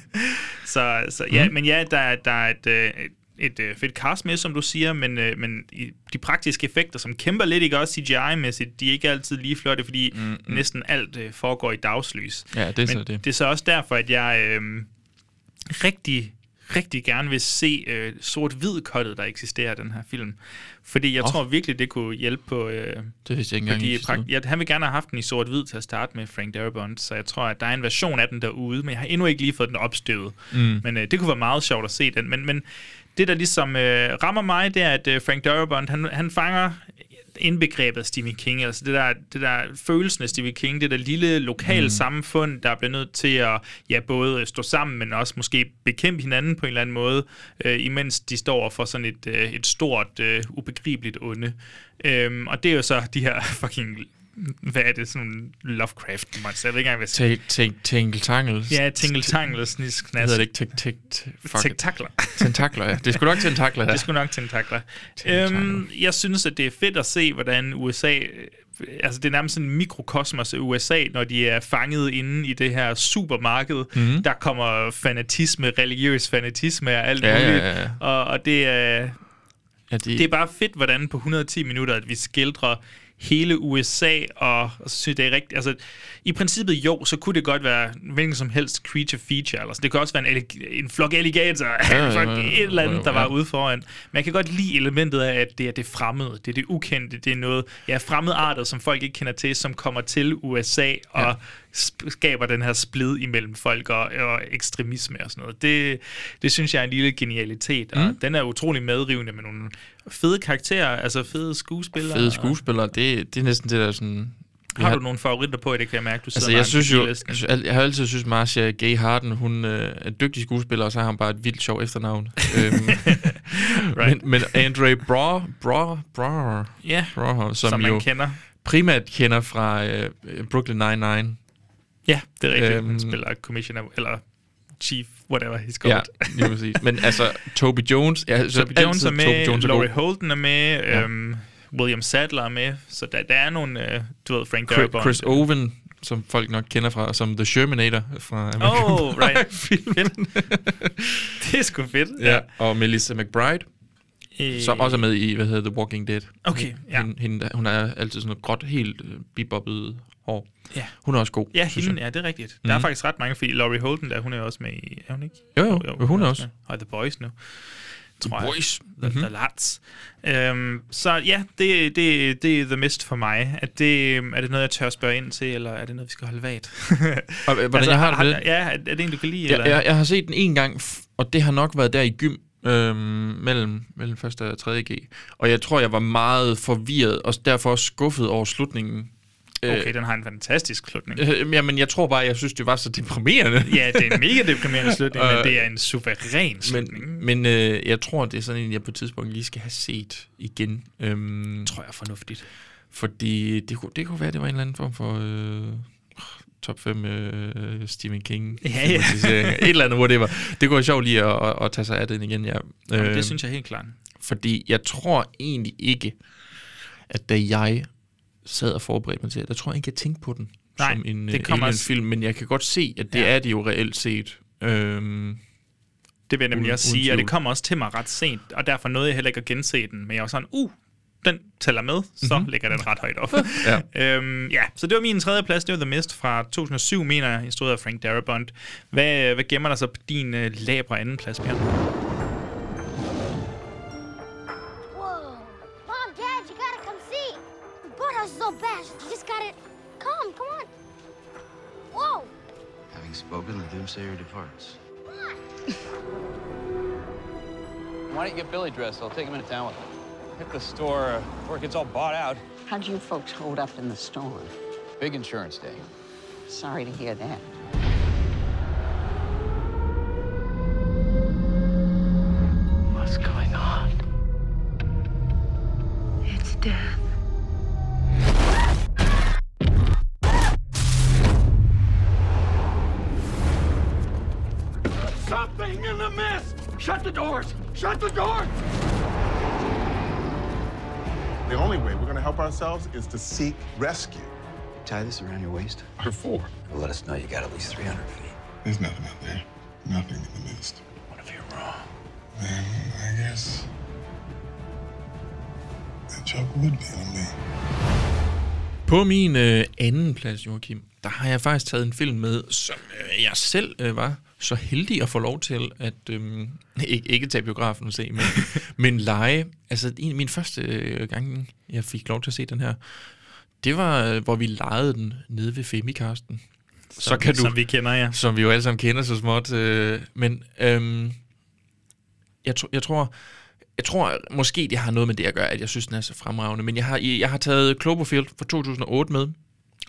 [laughs] så, så ja, Mhm. men ja, der, er- der er et, øh, et, et fedt cast med, som du siger, men, øh, men de praktiske effekter, som kæmper lidt, ikke også CGI-mæssigt, de er ikke altid lige flotte, fordi mm, mm. næsten alt øh, foregår i dagslys. Ja, det er men så det. det er så også derfor, at jeg øh, rigtig rigtig gerne vil se øh, sort-hvid-kottet, der eksisterer i den her film. Fordi jeg oh. tror virkelig, det kunne hjælpe på... Øh, Det vidste jeg ikke engang fordi eksisterede. prakt- ja, han vil gerne have haft den i sort-hvid til at starte med Frank Darabont, så jeg tror, at der er en version af den derude, men jeg har endnu ikke lige fået den opstøvet. Mm. Men øh, det kunne være meget sjovt at se den. Men, men det, der ligesom øh, rammer mig, det er, at øh, Frank Darabont, han, han fanger indbegrebet af Stephen King, altså det der, det der følelsen af Stephen King, det der lille lokale mm. samfund, der bliver nødt til at ja, både stå sammen, men også måske bekæmpe hinanden på en eller anden måde, øh, imens de står for sådan et, øh, et stort, øh, ubegribeligt onde. Øhm, og det er jo så de her [laughs] fucking hvad er det, sådan Lovecraft monster, jeg ved ikke engang, hvad jeg Tænk, tænk, tænk, tangles. Ja, tingle tangle, snis, knas. Hedder det ikke. Tentakler. Tentakler, ja. Det sgu nok tentakler. Det sgu nok tentakler. Øhm, jeg synes, at det er fedt at se, hvordan USA... øh, Altså, det er nærmest sådan en mikrokosmos af USA, når de er fanget inde i det her supermarked. Mhm. Der kommer fanatisme, religiøs fanatisme og alt Ja, muligt. ja, ja. Og, og det er... Ja, det, Det er bare fedt, hvordan på 110 minutter, at vi skildrer hele USA, og, og så synes jeg, det er rigtigt. Altså, i princippet jo, så kunne det godt være hvilken som helst creature feature. Altså, det kan også være en, en flok alligatorer, Ja, ja, ja, ja, et eller andet, der var ude foran. Men jeg kan godt lide elementet af, at det er det fremmede, det er det ukendte, det er noget, ja, fremmede arter, som folk ikke kender til, som kommer til USA og Ja. skaber den her splid imellem folk og, og ekstremisme og sådan noget. Det, det synes jeg er en lille genialitet, og Mm. den er utrolig medrivende med nogle fede karakterer, altså fede skuespillere. fede skuespillere, det, det er næsten det der sådan... Vi Har du nogle favoritter på, det kan jeg mærke, du sidder Altså, jeg synes jo, jeg, jeg har altid synes Marcia Gay Harden, hun øh, er en dygtig skuespiller, og så har hun bare et vildt sjov efternavn. [laughs] øhm, Right. men, men Andre Bra, Bra, Bra, Ja, Bra som, som man jo kender. primært kender fra øh, Brooklyn Nine-Nine. Ja, det er rigtigt. Øhm, han spiller commissioner, eller chief, whatever he's Ja, called. lige præcis. Men altså, Toby Jones... Jeg, Toby Jones er med, Toby Jones er. Laurie Holden er med, Ja. øhm, William Sadler er med, så der, der er nogle, øh, du ved, Frank Darabont. Chris Owen, som folk nok kender fra, som The Shermanator fra American Oh, right. Pie-filmen. [laughs] det er sgu fedt. ja. Og Melissa McBride. Øh. Som også er med i, hvad hedder The Walking Dead. Okay, ja. Hende, hun er altid sådan noget gråt, helt øh, bibobbet hår. Ja. Hun er også god. Ja, hende, ja, det er rigtigt. Der er Mhm. faktisk ret mange, fordi Laurie Holden, der, hun er jo også med i, er hun ikke? Jo, jo, hun er også. Og The Boys nu. The tror jeg. Boys. The, Mhm. the Lads. Øhm, så ja, det, det, det er The Mist for mig. Er det, er det noget, jeg tør spørge ind til, eller er det noget, vi skal holde vagt? [laughs] Øh, hvordan jeg har det med det? Ja, er det en, du kan lide? Jeg, eller? jeg, jeg har set den en gang, og det har nok været der i gym, øhm, mellem, mellem 1. og 3. G. Og jeg tror, jeg var meget forvirret, og derfor også skuffet over slutningen. Okay, den har en fantastisk slutning. Øh, jamen, jeg tror bare, jeg synes, det var så deprimerende. Ja, det er en mega deprimerende slutning, men [laughs] Øh, det er en suveræn slutning. Men, men øh, jeg tror, det er sådan en, jeg på et tidspunkt lige skal have set igen. Øhm, tror jeg er fornuftigt. Fordi det kunne, det kunne være, det var en eller anden form for øh, top 5 øh, Stephen King. Ja, ja. Et eller andet, whatever. Det kunne være sjovt lige at, at, at tage sig af den igen, ja. Jamen, Øhm, det synes jeg helt klart. Fordi jeg tror egentlig ikke, at da jeg sad og forberedte mig til der tror jeg ikke, jeg tænkte på den Nej, som en det det kommer også- film, men jeg kan godt se, at det Ja. er det jo reelt set. Øhm, Det vil jeg nemlig uden- også uden sige, og det kommer også til mig ret sent, og derfor nåede jeg heller ikke at gense den, men jeg var sådan, uh, den tæller med, så Mhm. mm-hmm. ligger den ret højt op. [laughs] Ja. øhm, ja, så det var min tredje plads, det var The Mist fra 2007, mener jeg, instrueret af Frank Darabont. Hvad, hvad gemmer der så på din uh, labre anden plads, Bjørn? Doomsayer departs. [laughs] Why don't you get Billy dressed? I'll take him into town with him. Hit the store uh, before it gets all bought out. How'd you folks hold up in the storm? Big insurance day. Sorry to hear that. Ourselves is to seek rescue. Tie this around your waist. Or four. It'll let us know you got at least 300 feet. There's nothing out there. Nothing in the mist. What if you're wrong? Then I guess the joke would be on me. På min øh, anden plads, Joachim, der har jeg faktisk taget en film med, som øh, jeg selv øh, var så heldig at få lov til at, øh, [laughs] ikke, ikke tage biografen og se, men, [laughs] men lege. Altså, en af mine første øh, gange, jeg fik lov til at se den her, det var, øh, hvor vi legede den nede ved Femicasten. Som- som vi kender, ja. Som vi jo alle sammen kender så småt. Øh, men øh, jeg, tr- jeg tror... Jeg tror måske, det har noget med det at gøre, at jeg synes, den er så fremragende. Men jeg har, jeg har taget Cloverfield fra 2008 med.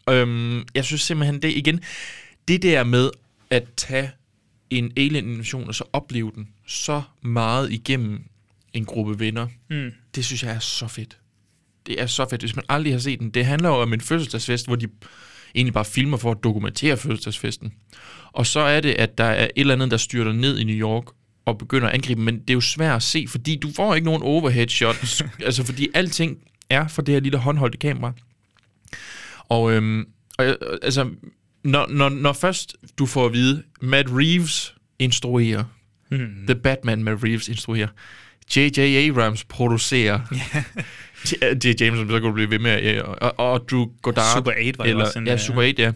Øhm, jeg synes simpelthen, det igen, det der med at tage en alien-invasion og så opleve den så meget igennem en gruppe venner, Mm. det synes jeg er så fedt. Det er så fedt, hvis man aldrig har set den. Det handler jo om en fødselsdagsfest, hvor de egentlig bare filmer for at dokumentere fødselsdagsfesten. Og så er det, at der er et eller andet, der styrter ned i New York og begynder at angribe, men det er jo svært at se, fordi du får ikke nogen overhead shots, [laughs] altså fordi alting er for det her lille håndholdte kamera. Og, øhm, og altså, når, når, når først du får at vide, Matt Reeves instruerer, Hmm. The Batman Matt Reeves instruerer, J.J. Abrams producerer, [laughs] J.J. James, så kan du blive ved med, øh, og, og Drew Goddard. Super 8 var eller, også en, Ja, øh, Super 8, ja.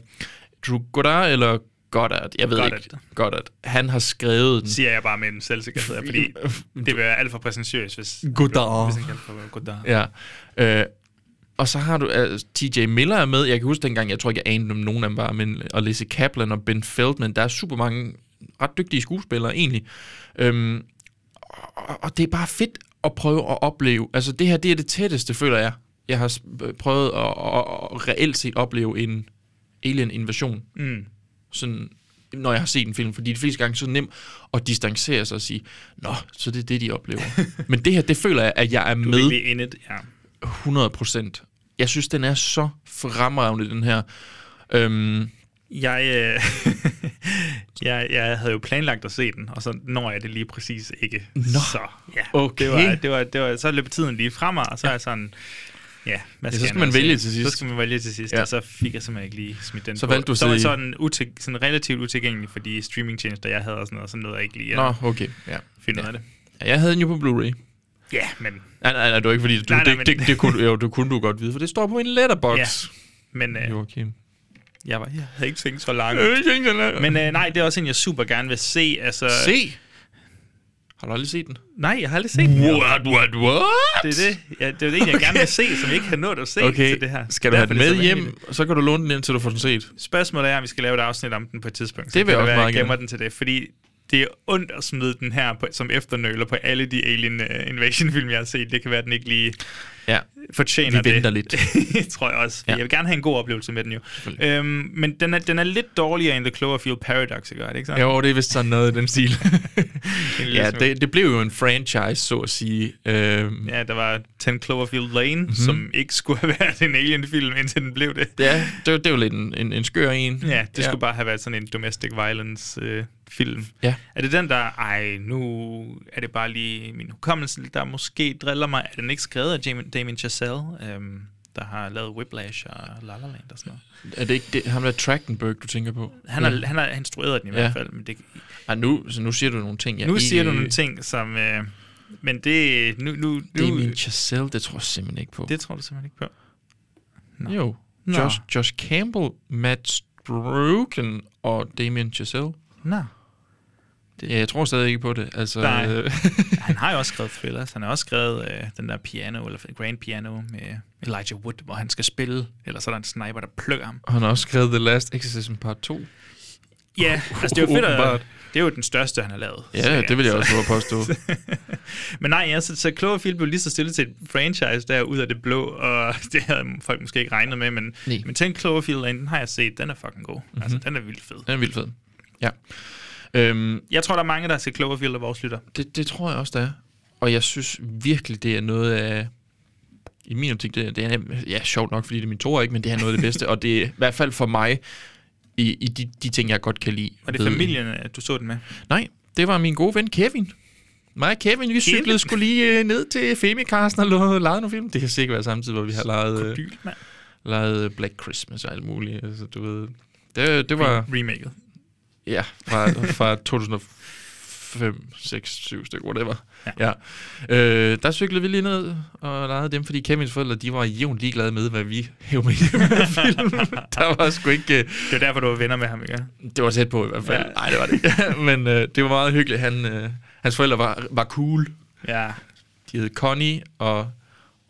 Drew Goddard eller Goddard, jeg ved Goddard. ikke. Goddard. Han har skrevet den. Siger jeg bare med en selvsikkerhed, fordi [laughs] det vil være alt for præsentøst, hvis, Godard. hvis han kalder for Godard. Ja. Øh, og så har du uh, TJ Miller er med. Jeg kan huske dengang, jeg tror ikke, jeg anede, om nogen af dem var, men, og Lizzie Kaplan og Ben Feldman. Der er super mange ret dygtige skuespillere, egentlig. Øhm, og, og det er bare fedt at prøve at opleve. Altså, det her, det er det tætteste, føler jeg. Jeg har s- prøvet at, at, at reelt set opleve en alien-invasion. Mm. Sådan, når jeg har set en film. Fordi de fleste gange så er nemt at distancere sig og sige, Nå, så det er det, de oplever. [laughs] Men det her, det føler jeg, at jeg er Du er med. virkelig in it, ja. 100 procent. Jeg synes, den er så fremragende, den her. Øhm, Jeg, øh, [laughs] jeg, jeg havde jo planlagt at se den, og så når jeg det lige præcis ikke. Nå, så ja, okay. det var, det var, det var, så løb tiden lige fra mig, og så er jeg sådan, ja, hvad Ja, så skal, skal man vælge til sidst. Så skal man vælge til sidst, Ja. ja. og så fik jeg simpelthen ikke lige smidt den Så på. valgte du så var sådan, ute, sådan relativt utilgængelig for de streamingtjenester, jeg havde og sådan noget, så nåede jeg ikke lige at Nå, okay. Ja. finde ja. ud af det. Ja, jeg havde den jo på Blu-ray. Ja, men... Nej, nej, nej, det var ikke fordi, du, Nej, nej, det, men- det, det, kunne, jo, det kunne du godt vide, for det står på en letterbox. Ja, men... Øh, Joachim. jeg, var, jeg havde ikke tænkt så langt. Øh, ikke tænkt så langt. Men øh, nej, det er også en, jeg super gerne vil se. Altså, Se! Har du aldrig set den? Nej, jeg har aldrig set den. What, what, what? Det er det, ja, det, er det jeg gerne vil se, som jeg ikke har nået at se Okay, til det her. skal du have Derfor den er det med hjem, og så kan du låne den ind, til du får den set. Spørgsmålet er, om vi skal lave et afsnit om den på et tidspunkt. Så Det vil jeg også være, meget jeg gemmer gerne. den til det, fordi det er ondt at smide den her på, som efternøler på alle de Alien uh, Invasion-film, jeg har set. Det kan være, at den ikke lige Ja. fortjener Vi venter [laughs] det. lidt. tror jeg også. Ja. Jeg vil gerne have en god oplevelse med den jo. Øhm, men den er, den er lidt dårligere end The Cloverfield Paradox, ikke? Er det ikke sådan? Jo, det er vist sådan noget i den stil. [laughs] ja, det, det blev jo en franchise, så at sige. Øhm, Ja, der var 10 Cloverfield Lane, Mhm. mm-hmm. som ikke skulle [laughs] have været en Alien-film, indtil den blev det. ja, det, var- det var lidt en, en, en skør en. Ja, det Ja. skulle bare have været sådan en domestic violence øh, film. Ja. Er det den, der... Ej, nu er det bare lige min hukommelse, der måske driller mig. Er den ikke skrevet af Damien, Damien Chazelle, øhm, der har lavet Whiplash og La La Land og sådan noget? Er det ikke det, ham der Trachtenberg, du tænker på? Han har, han har instrueret den i Ja. hvert fald. Men det, Ej, nu, så nu siger du nogle ting, jeg nu ikke... siger du nogle ting, som... Øh, men det... Nu, nu, nu, Damien Chazelle, det tror jeg simpelthen ikke på. det tror du simpelthen ikke på. Nå. Jo. Josh, Josh Campbell, Matt Struken og Damien Chazelle. Nå. Ja, jeg tror stadig ikke på det. Altså, Nej. øh, han har jo også skrevet [laughs] thrillers. Han har også skrevet øh, den der piano, eller Grand Piano med Elijah Wood, hvor han skal spille, eller så er der en sniper, der plukker ham. han har også skrevet The Last Exorcism Part 2. Ja, [laughs] altså det er jo fedt, at, det er jo den største, han har lavet. Ja, det vil jeg også påstå. [laughs] Men nej, altså, så Cloverfield blev lige så stille til et franchise der ud af det blå, og det havde folk måske ikke regnet med, men, Nej. men tænk Cloverfield den har jeg set, den er fucking god. Mm-hmm. Altså, den er vildt fed. Den er vildt fed. Ja. Øhm, Jeg tror, der er mange, der ser Cloverfield af vores lytter. det, det tror jeg også, der er. Og jeg synes virkelig, det er noget af... I min optik, det, det er ja, sjovt nok, fordi det er min tor, ikke? Men det er noget af det bedste. og det er i hvert fald for mig, i, i de, de ting, jeg godt kan lide. Og det ved- er familien, at du så den med. Nej, det var min gode ven Kevin. Mig og Kevin, vi cyklede skulle lige øh, ned til Femicasten og lå- legede nogle film. Det kan sikkert være samtidig, hvor vi har leget, øh, Dyl, mand. leget Black Christmas og alt muligt. Altså, du ved, det, det var... Remaket. Ja, fra, fra 2005, 6, 7 stykker, whatever. Ja. ja. Øh, der cyklede vi lige ned og legede dem, fordi Kevins forældre, de var jævnt ligeglade med, hvad vi hævde med hjem med [laughs] film. Der var sgu ikke... øh, Det er derfor, du var venner med ham, ikke? Det var tæt på i hvert fald. Ja. Nej, det var det ikke. [laughs] Men øh, det var meget hyggeligt. Han, øh, hans forældre var, var cool. Ja. De hed Connie og,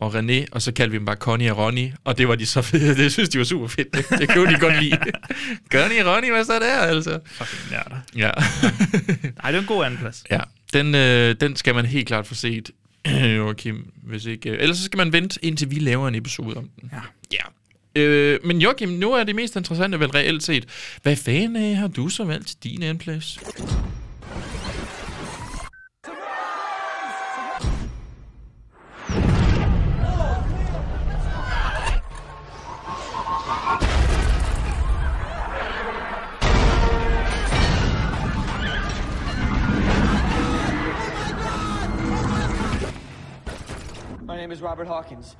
og René, og så kaldte vi dem bare Connie og Ronnie. Og det var de så fede. [laughs] Det synes de var super fedt. Det, det kunne de godt lide. [laughs] Connie og Ronnie, hvad så der, altså? Fucking nørder. Ja. [laughs] Ej, det er en god andenplads. ja. Den, øh, den skal man helt klart få set, [clears throat] Joachim. Hvis ikke, øh, ellers så skal man vente, indtil vi laver en episode om den. Ja. Ja. Øh, men Joachim, nu er det mest interessante vel reelt set. Hvad fanden øh, har du så valgt til din andenplads? Name is Robert Hawkins.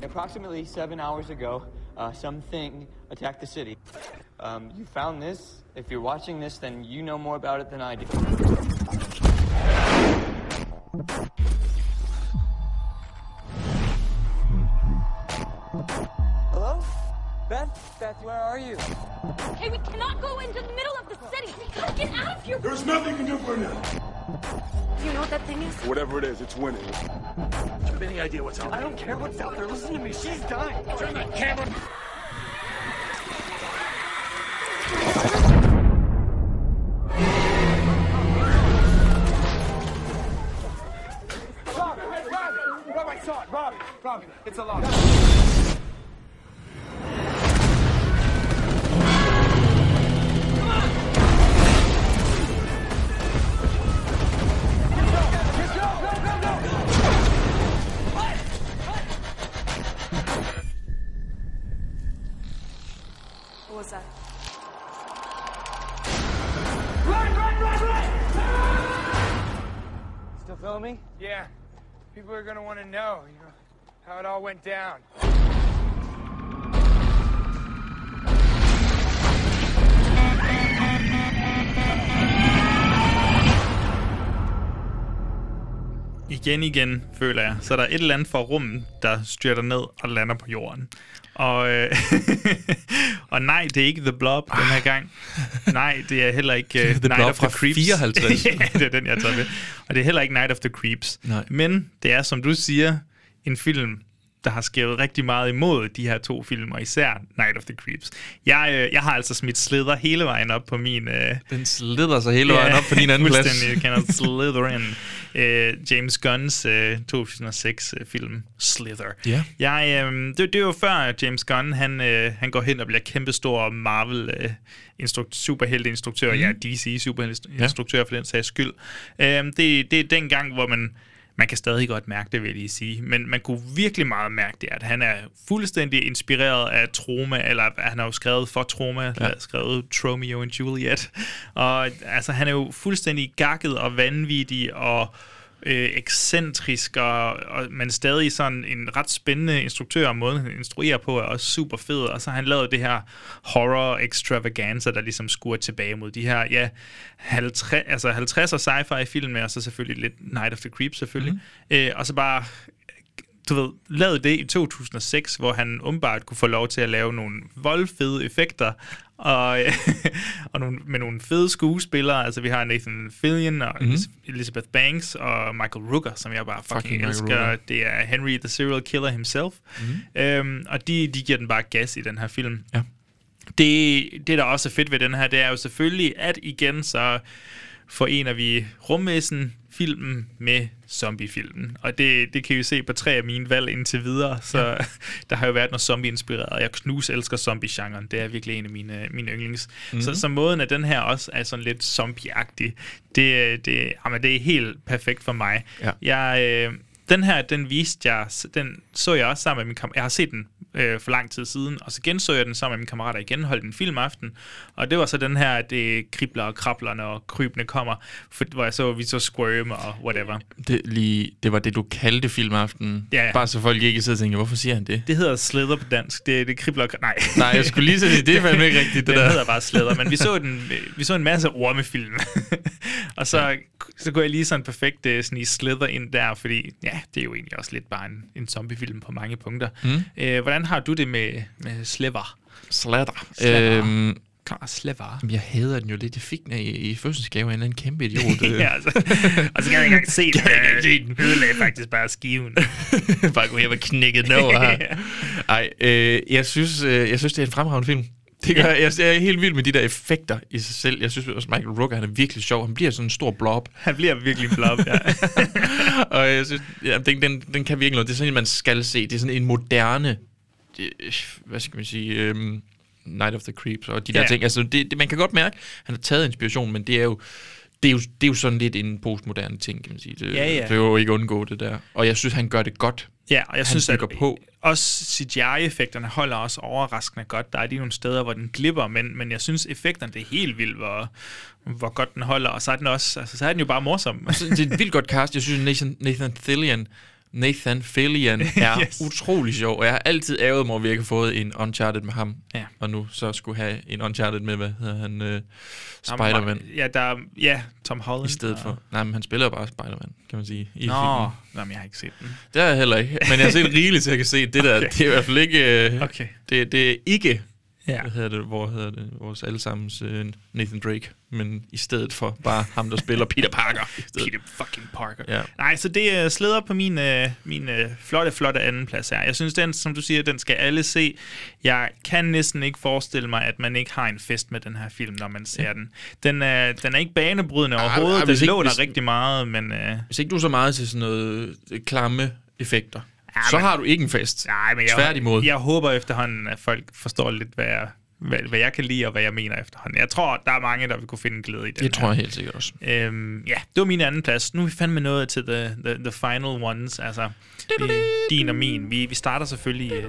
Approximately seven hours ago, uh, something attacked the city. Um, you found this. If you're watching this, then you know more about it than I do. Hello? Beth? Beth, where are you? Okay, we cannot go into the middle of the city. We gotta get out of here. There's nothing you can do for now. You know what that thing is? Whatever it is, it's winning. Do you have any idea what's out there? I don't care what's out there. Listen to me. She's dying. Turn that camera. Robbie, hey, Robbie! Robbie, I saw it. Robbie, Robbie, it's a lot. What was that? Run, run, run, run! Still filming? Yeah. People are gonna want to know, you know, how it all went down. Igen igen, føler jeg, så er der et eller andet fra rummet, der styrter ned og lander på jorden. Og, øh, [laughs] og nej, det er ikke The Blob den her gang. Nej, det er heller ikke uh, [laughs] The Night Blob of the Creeps. 54. [laughs] ja, det er den, jeg tager med. Og det er heller ikke Night of the Creeps. Nej. Men det er, som du siger, en film, der har skrevet rigtig meget imod de her to film, og især Night of the Creeps. Jeg, øh, jeg har altså smidt Slither hele vejen op på min... Øh, Den slider sig hele vejen op på din anden [laughs] plads. fuldstændig. Kender Slytherin. [laughs] Øh, James Gunns øh, 2006-film Slither. Ja. Jeg, øh, det, det er jo før James Gunn, han, øh, han går hen og bliver kæmpestor Marvel øh, instru- superhelte-instruktør, mm. ja, DC superhelte-instruktør for den sags skyld. Øh, det, det er den gang, hvor man man kan stadig godt mærke det, vil jeg lige sige. Men man kunne virkelig meget mærke det, at han er fuldstændig inspireret af Troma, eller han har jo skrevet for Troma, ja. skrevet Tromeo and Juliet. Og altså, han er jo fuldstændig gakket og vanvittig og øh, ekscentrisk, og, og, men stadig sådan en ret spændende instruktør, og måden han instruerer på er også super fed. Og så har han lavet det her horror extravaganza, der ligesom skuer tilbage mod de her, ja, 50, altså 50'er sci-fi film, og så selvfølgelig lidt Night of the Creeps selvfølgelig. Mm. Øh, og så bare du ved, lavede det i 2006, hvor han umiddelbart kunne få lov til at lave nogle voldfede effekter, og, [laughs] og nogle, med nogle fede skuespillere. Altså, vi har Nathan Fillion og Mhm. mm. Elizabeth Banks og Michael Rooker, som jeg bare fucking, Fucking elsker. Rooker. Det er Henry the Serial Killer himself. Mm. Øhm, og de, de giver den bare gas i den her film. Ja. Det, det, der også er fedt ved den her, det er jo selvfølgelig, at igen så forener vi rumvæsen filmen med zombiefilmen. Og det, det kan I jo se på tre af mine valg indtil videre. Så ja. [laughs] der har jo været noget zombie-inspireret, jeg knus elsker zombie-genren. Det er virkelig en af mine, mine yndlings. Mm-hmm. Så, så måden, at den her også er sådan lidt zombie-agtig, det, det, jamen, det er helt perfekt for mig. Ja. Jeg, øh, den her, den viste jeg, den så jeg også sammen med min kammerat. Jeg har set den øh, for lang tid siden, og så genså jeg den sammen med mine kammerater igen, holdt en filmaften, og det var så den her, at det kribler og krabler, når krybene kommer, for, hvor jeg så, vi så Squirm og whatever. Det, lige, det var det, du kaldte filmaften. Ja, ja. Bare så folk ikke sidder og tænker, hvorfor siger han det? Det hedder Slither på dansk. Det, det kribler og Nej. Nej, jeg skulle lige sige, det er fandme ikke rigtigt, det [laughs] den der. hedder bare Slither, men vi så, den, vi så en masse ormefilm. [laughs] og så, ja. så kunne jeg lige sådan perfekt øh, sådan i Slither ind der, fordi ja, det er jo egentlig også lidt bare en, en zombiefilm på mange punkter. Mm. Øh, hvordan har du det med, med Sliver? Slatter. Sliver. Øhm, Sliver. Jeg hader den jo lidt. Jeg fik den i, i fødselsgave af en eller anden kæmpe idiot. [laughs] øh. ja, altså. Og så kan jeg ikke engang se den. [laughs] Kan jeg ikke se den. Ødelagde faktisk bare skiven. [laughs] Bare gå hjem og knække den over her. Ej, øh, jeg, synes, øh, jeg synes, det er en fremragende film. Det gør, Ja. jeg, jeg, er helt vild med de der effekter i sig selv. Jeg synes også, Michael Rooker, han er virkelig sjov. Han bliver sådan en stor blob. [laughs] Han bliver virkelig en blob, ja. [laughs] og jeg synes, ja, den, den, den kan virkelig noget. Det er sådan en, man skal se. Det er sådan en moderne, det, hvad skal man sige, øhm, Night of the Creeps og de der Ja. ting. Altså, det, det, man kan godt mærke, han har taget inspiration, men det er jo, det er jo, det er jo sådan lidt en postmoderne ting, kan man sige. Det, Ja, ja. det er jo ikke undgå det der. Og jeg synes, han gør det godt. Ja, og jeg han synes, at på. også CGI-effekterne holder også overraskende godt. Der er lige nogle steder, hvor den glipper, men, men jeg synes, effekterne, det er helt vildt, hvor, hvor godt den holder. Og så er den også, altså, så er den jo bare morsom. Så det er et vildt godt cast. Jeg synes, Nathan, Nathan Fillion, Nathan Fillion [laughs] er Yes. utrolig sjov, og jeg har altid ærget mig at vi ikke har fået en Uncharted med ham, Ja. og nu så skulle have en Uncharted med, hvad hedder han, uh, Spider-Man. Ja, der, er- ja, Tom Holland. I stedet for. Nej, men han spiller bare Spider-Man, kan man sige. I Nå, filmen. Nå, men jeg har ikke set den. Det har jeg heller ikke. Men jeg har set rigeligt, så jeg kan se, det der, Okay. det er i hvert fald ikke... øh, Okay. Det, det er ikke... Ja. Hvad hedder det, hvor hedder det, vores allesammens uh, Nathan Drake, men i stedet for bare ham, der spiller Peter Parker. [laughs] Peter fucking Parker. Ja. Nej, så det uh, slæder på min, uh, min uh, flotte, flotte anden plads her. Jeg synes, den, som du siger, den skal alle se. Jeg kan næsten ikke forestille mig, at man ikke har en fest med den her film, når man ser Ja. den. Den er, den er ikke banebrydende Ah, overhovedet. ah, Den hvis ikke- låner hvis- rigtig meget, men... Uh, Hvis ikke du så meget til sådan noget øh, klamme effekter, Ja, så men- har du ikke en fest. Nej, men jeg, Tværtimod. jeg håber efterhånden, at folk forstår lidt, hvad jeg, hvad, hvad jeg kan lide, og hvad jeg mener efterhånden. Jeg tror, der er mange, der vil kunne finde glæde i den Det tror jeg helt sikkert også. Øhm, ja, det var min anden plads. Nu er vi fandme nået til the, the, the final ones, altså det, din og min. Vi, vi starter selvfølgelig øh,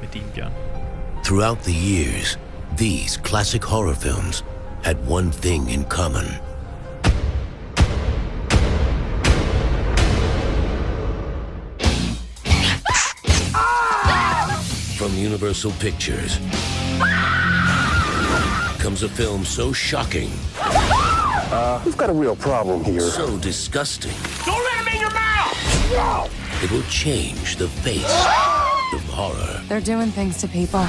med din, Bjørn. Throughout the years, these classic horror films had one thing in common. From Universal Pictures comes a film so shocking Uh, we've got a real problem here. So disgusting. Don't let him in your mouth! It will change the face of horror. They're doing things to people,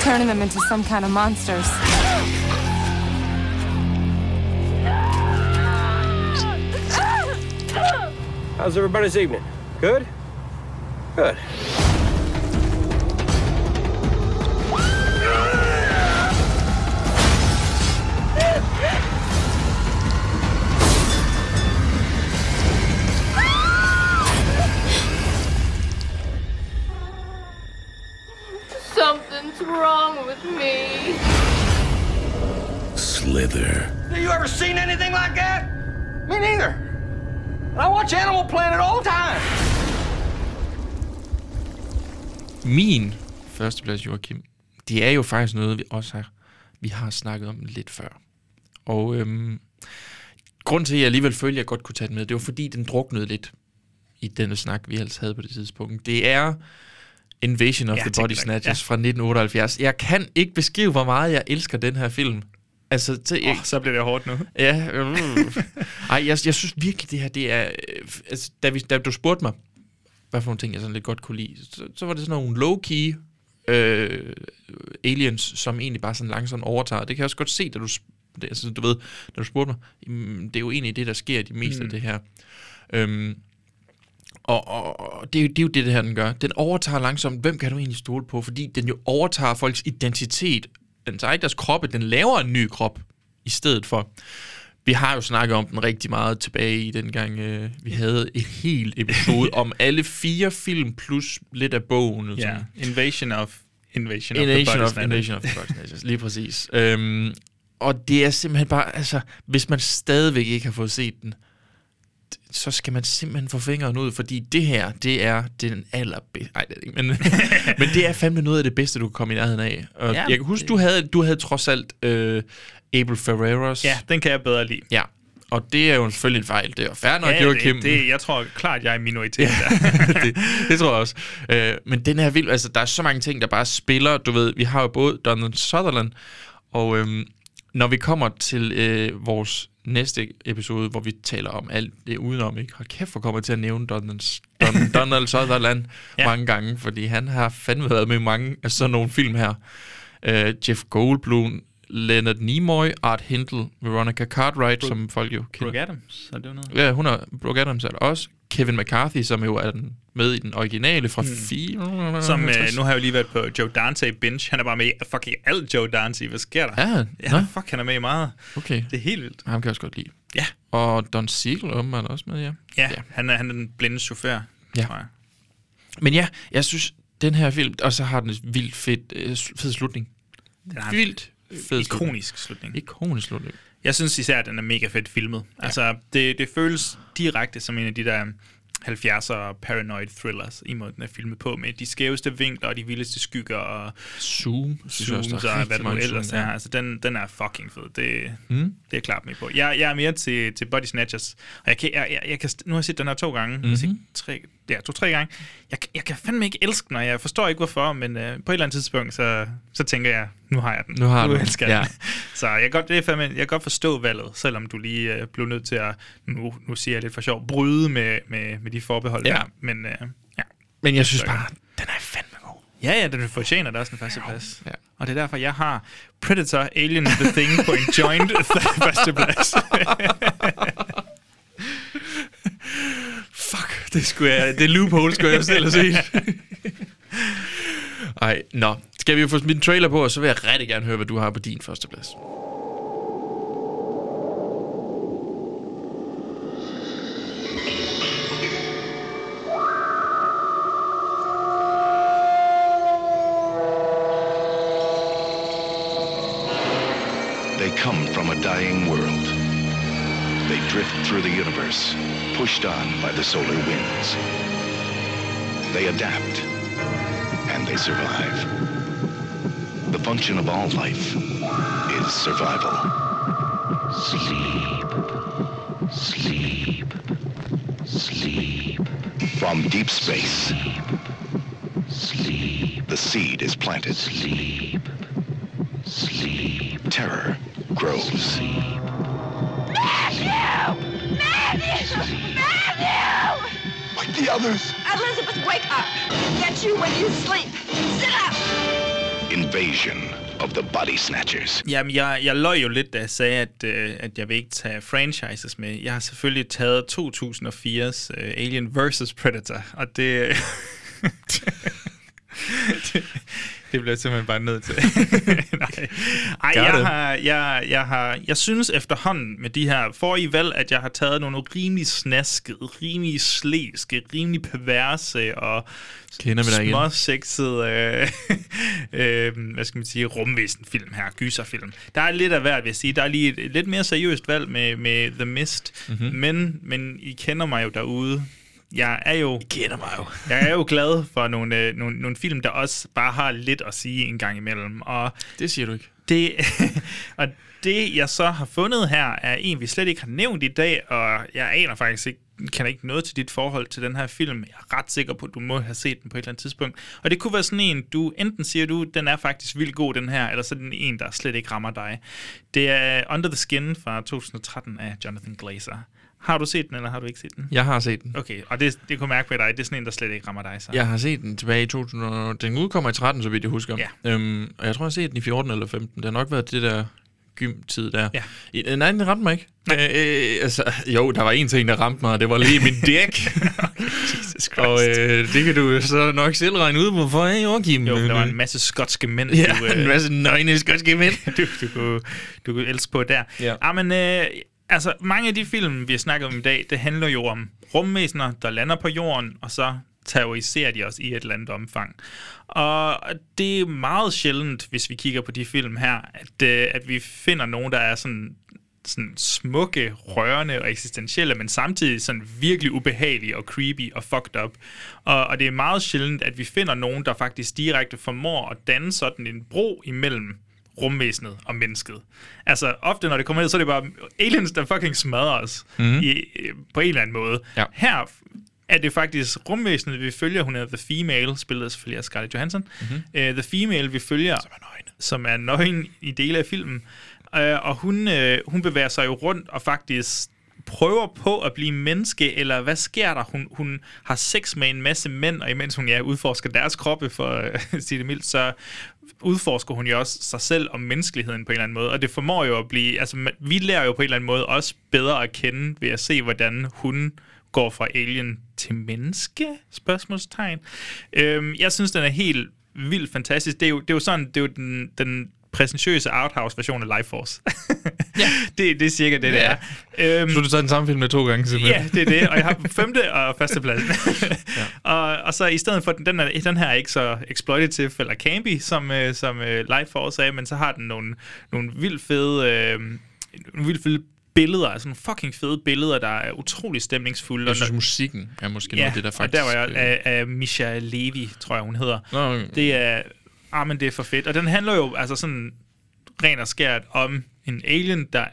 turning them into some kind of monsters. How's everybody's evening? Good? Good. Anything like that? Me neither. I watch Animal Planet all the time. Min førsteplads, Joachim, det er jo faktisk noget, vi også har, vi har snakket om lidt før. Og øhm, grunden til, at jeg alligevel følte, at jeg godt kunne tage den med, det var fordi, den druknede lidt i denne snak, vi ellers havde på det tidspunkt. Det er Invasion of Ja, the Body Snatchers ja. fra 1978. Jeg kan ikke beskrive, hvor meget jeg elsker den her film. Altså, til, Åh, så bliver det hårdt nu. Ja. Øh. Ej, jeg, jeg synes virkelig, det her, det er... øh, Altså, da, vi, da du spurgte mig, hvad for nogle ting, jeg sådan lidt godt kunne lide, så, så var det sådan nogle low-key øh, aliens, som egentlig bare sådan langsomt overtager. Det kan jeg også godt se, da du, det, altså, du ved, da du spurgte mig. Det er jo egentlig det, der sker de meste mm. af Mm. det her. Øhm, og, og, og det, er jo, det er jo det, det her, den gør. Den overtager langsomt, hvem kan du egentlig stole på? Fordi den jo overtager folks identitet. Den tager ikke deres kroppe, den laver en ny krop i stedet for. Vi har jo snakket om den rigtig meget tilbage i den gang, øh, vi havde et helt episode om [laughs] alle fire film plus lidt af bogen. og Ja, sådan. Invasion of Invasion of the Invasion of. Invasion of the lige præcis. Øhm, og det er simpelthen bare, altså, hvis man stadigvæk ikke har fået set den, så skal man simpelthen få fingeren ud, fordi det her, det er den allerbedste, nej, det er ikke, men, [laughs] men det er fandme noget af det bedste, du kan komme i nærheden af. Og Ja, jeg kan huske, du havde, du havde trods alt øh, Abel Ferreras. Ja, den kan jeg bedre lide. Ja, og det er jo selvfølgelig en fejl, det er fair nok, Ja, Joachim. det, det, jeg tror klart, jeg er minoritet Ja, der. [laughs] det, det tror jeg også. Øh, men den her vild, altså der er så mange ting, der bare spiller. Du ved, vi har jo både Donald Sutherland, og øhm, når vi kommer til øh, vores næste episode, hvor vi taler om alt det udenom, ikke? Hold kæft, hvor kommer til at nævne Donald, Don, [laughs] Donald Sutherland ja. mange gange, fordi han har fandme været med mange af sådan nogle film her. Øh, Jeff Goldblum, Leonard Nimoy, Art Hindle, Veronica Cartwright, Brooke- som folk jo kender. Brooke Adams, er det jo noget? Ja, hun er, Brooke Adams er der også. Kevin McCarthy, som jo er den, med i den originale fra Mm. 4. Som, øh, nu har jeg jo lige været på Joe Dante Binge. Han er bare med i fucking alt Joe Dante. Hvad sker der? Ja, ja nå. fuck, han er med i meget. Okay. Det er helt vildt. Ham kan jeg også godt lide. Ja. Og Don Siegel åbenbart også med, ja. Ja, Han, er, han er den blinde chauffør, Ja. tror jeg. Men ja, jeg synes, den her film, og så har den en vildt fedt, øh, fed slutning. Den har vildt fed ikonisk slutning. Ikonisk slutning. Jeg synes især, at den er mega fedt filmet. Ja. Altså, det, det føles direkte som en af de der 70'er paranoid thrillers, i måden den er filmet på, med de skæveste vinkler og de vildeste skygger og zoom, synes jeg også, zooms der er og hvad det nu ellers zoom, er. ja. Altså, den, den er fucking fed. Det, Mm. det er klart med på. Jeg, jeg er mere til, til Body Snatchers, og jeg kan, jeg, jeg, jeg kan, nu har jeg set den her to gange, mm-hmm. jeg set Mhm. tre, ja, to-tre gange. Jeg, jeg kan fandme ikke elske den, og jeg forstår ikke hvorfor, men øh, på et eller andet tidspunkt, så, så tænker jeg, nu har jeg den. Nu har nu du den, elsker ja. den. [laughs] Så jeg kan, godt, det er fandme, jeg kan godt forstå valget, selvom du lige øh, blev nødt til at, nu, nu siger jeg lidt for sjov, bryde med, med, med de forbehold Ja. der. Men, øh, ja. Men jeg synes bare, den er fandme god. Ja, ja, den fortjener da også en første plads. Ja. Og det er derfor, jeg har Predator, Alien, The Thing på en joint [laughs] første plads. [laughs] Fuck, det skulle jeg, det loophole skulle jeg selv have set. [laughs] Ej, nå. Skal vi jo få smidt en trailer på, og så vil jeg rigtig gerne høre, hvad du har på din første plads. They come from a dying world. They drift through the universe, pushed on by the solar winds. They adapt, and they survive. The function of all life is survival. Sleep. Sleep. Sleep. From deep space. Sleep. The seed is planted. Sleep. Sleep. Terror grows. Matthew! Like the others. Elizabeth, wake up! Get you when you sleep. Sit up! Invasion of the Body Snatchers. Jamen, jeg, jeg løj jo lidt, da jeg sagde, at, øh, at jeg vil ikke tage franchises med. Jeg har selvfølgelig taget 2004's øh, Alien vs. Predator, og det... [laughs] det, det bliver jeg simpelthen bare nødt til. [laughs] Nej, Ej, jeg, it. har, jeg, jeg, har, jeg synes efterhånden med de her forrige valg, at jeg har taget nogle rimelig snaskede, rimelig slæske, rimelig perverse og Kender vi dig igen? småsexede, øh, [laughs] øh, hvad skal man sige, rumvæsenfilm her, gyserfilm. Der er lidt af hvert, vil jeg sige. Der er lige et lidt mere seriøst valg med, med The Mist, Mhm. mm-hmm. men, men I kender mig jo derude. Jeg er jo... I kender mig jo. jeg er jo glad for nogle, øh, nogle, nogle film, der også bare har lidt at sige en gang imellem. Og Det siger du ikke. det, [laughs] og det, jeg så har fundet her, er en, vi slet ikke har nævnt i dag, og jeg aner faktisk ikke, kan ikke noget til dit forhold til den her film. Jeg er ret sikker på, at du må have set den på et eller andet tidspunkt. Og det kunne være sådan en, du enten siger du, den er faktisk vildt god, den her, eller så er den en, der slet ikke rammer dig. Det er Under the Skin fra 2013 af Jonathan Glazer. Har du set den, eller har du ikke set den? Jeg har set den. Okay, og det, det kunne mærke på dig, det er sådan en, der slet ikke rammer dig. Så. Jeg har set den tilbage i 2000. og- Den udkommer i 13, så vidt jeg husker. Ja. Øhm, og jeg tror, jeg har set den i 14 eller 15. Det har nok været det der gymtid der. Ja. I- Nej, den ramte mig ikke. Øh, øh, altså, jo, der var en ting, der ramte mig, og det var lige min dæk. [laughs] Jesus Christ. og øh, det kan du så nok selv regne ud, hvorfor er Joachim? Jo, der var en masse skotske mænd, [laughs] Ja, du, øh, en masse nøgne skotske mænd. [laughs] du, du, kunne, du kunne elske på der. Ja. Ah, men, øh, altså, mange af de film, vi har snakket om i dag, det handler jo om rumvæsener, der lander på jorden, og så terroriserer de os i et eller andet omfang. Og det er meget sjældent, hvis vi kigger på de film her, at, øh, at vi finder nogen, der er sådan sådan smukke, rørende og eksistentielle, men samtidig sådan virkelig ubehagelige og creepy og fucked up. Og, og det er meget sjældent, at vi finder nogen, der faktisk direkte formår at danne sådan en bro imellem rumvæsenet og mennesket. Altså, ofte når det kommer ned, så er det bare aliens, der fucking smadrer os Mhm. i, på en eller anden måde. Ja. Her er det faktisk rumvæsenet, vi følger. Hun hedder The Female, spillet selvfølgelig af Scarlett Johansson. Mhm. Mm-hmm. Uh, The Female, vi følger, som er nøgen, som er nøgen i dele af filmen. Uh, og hun, uh, hun bevæger sig jo rundt og faktisk prøver på at blive menneske, eller hvad sker der? Hun, hun har sex med en masse mænd, og imens hun ja, udforsker deres kroppe, for [laughs] at sige det mildt, så udforsker hun jo også sig selv og menneskeligheden på en eller anden måde, og det formår jo at blive, altså vi lærer jo på en eller anden måde også bedre at kende ved at se, hvordan hun går fra alien til menneske? Spørgsmålstegn. Øhm, jeg synes, den er helt vildt fantastisk. Det er jo, det er jo sådan, det er jo den, den præsentøse Outhouse-version af Life Force. [laughs] ja. det, det er cirka det, det Ja. er. Øhm, Så du tager den samme film med to gange, simpelthen? Ja, det er det, og jeg har [laughs] femte og førsteplads. ja. [laughs] og, og så i stedet for, den, den, er, den her er ikke så exploitative eller campy, som, øh, som øh, Life Force er, men så har den nogle, nogle vildt fede, øh, nogle vildt fede billeder, altså nogle fucking fede billeder, der er utrolig stemningsfulde. Jeg synes, Og- musikken er måske ja, noget af det, der faktisk... og der var jeg, øh, af, af Misha Levi, tror jeg, hun hedder. Nå, okay. Det er, ah, men det er for fedt. Og den handler jo altså sådan ren og skært om en alien, der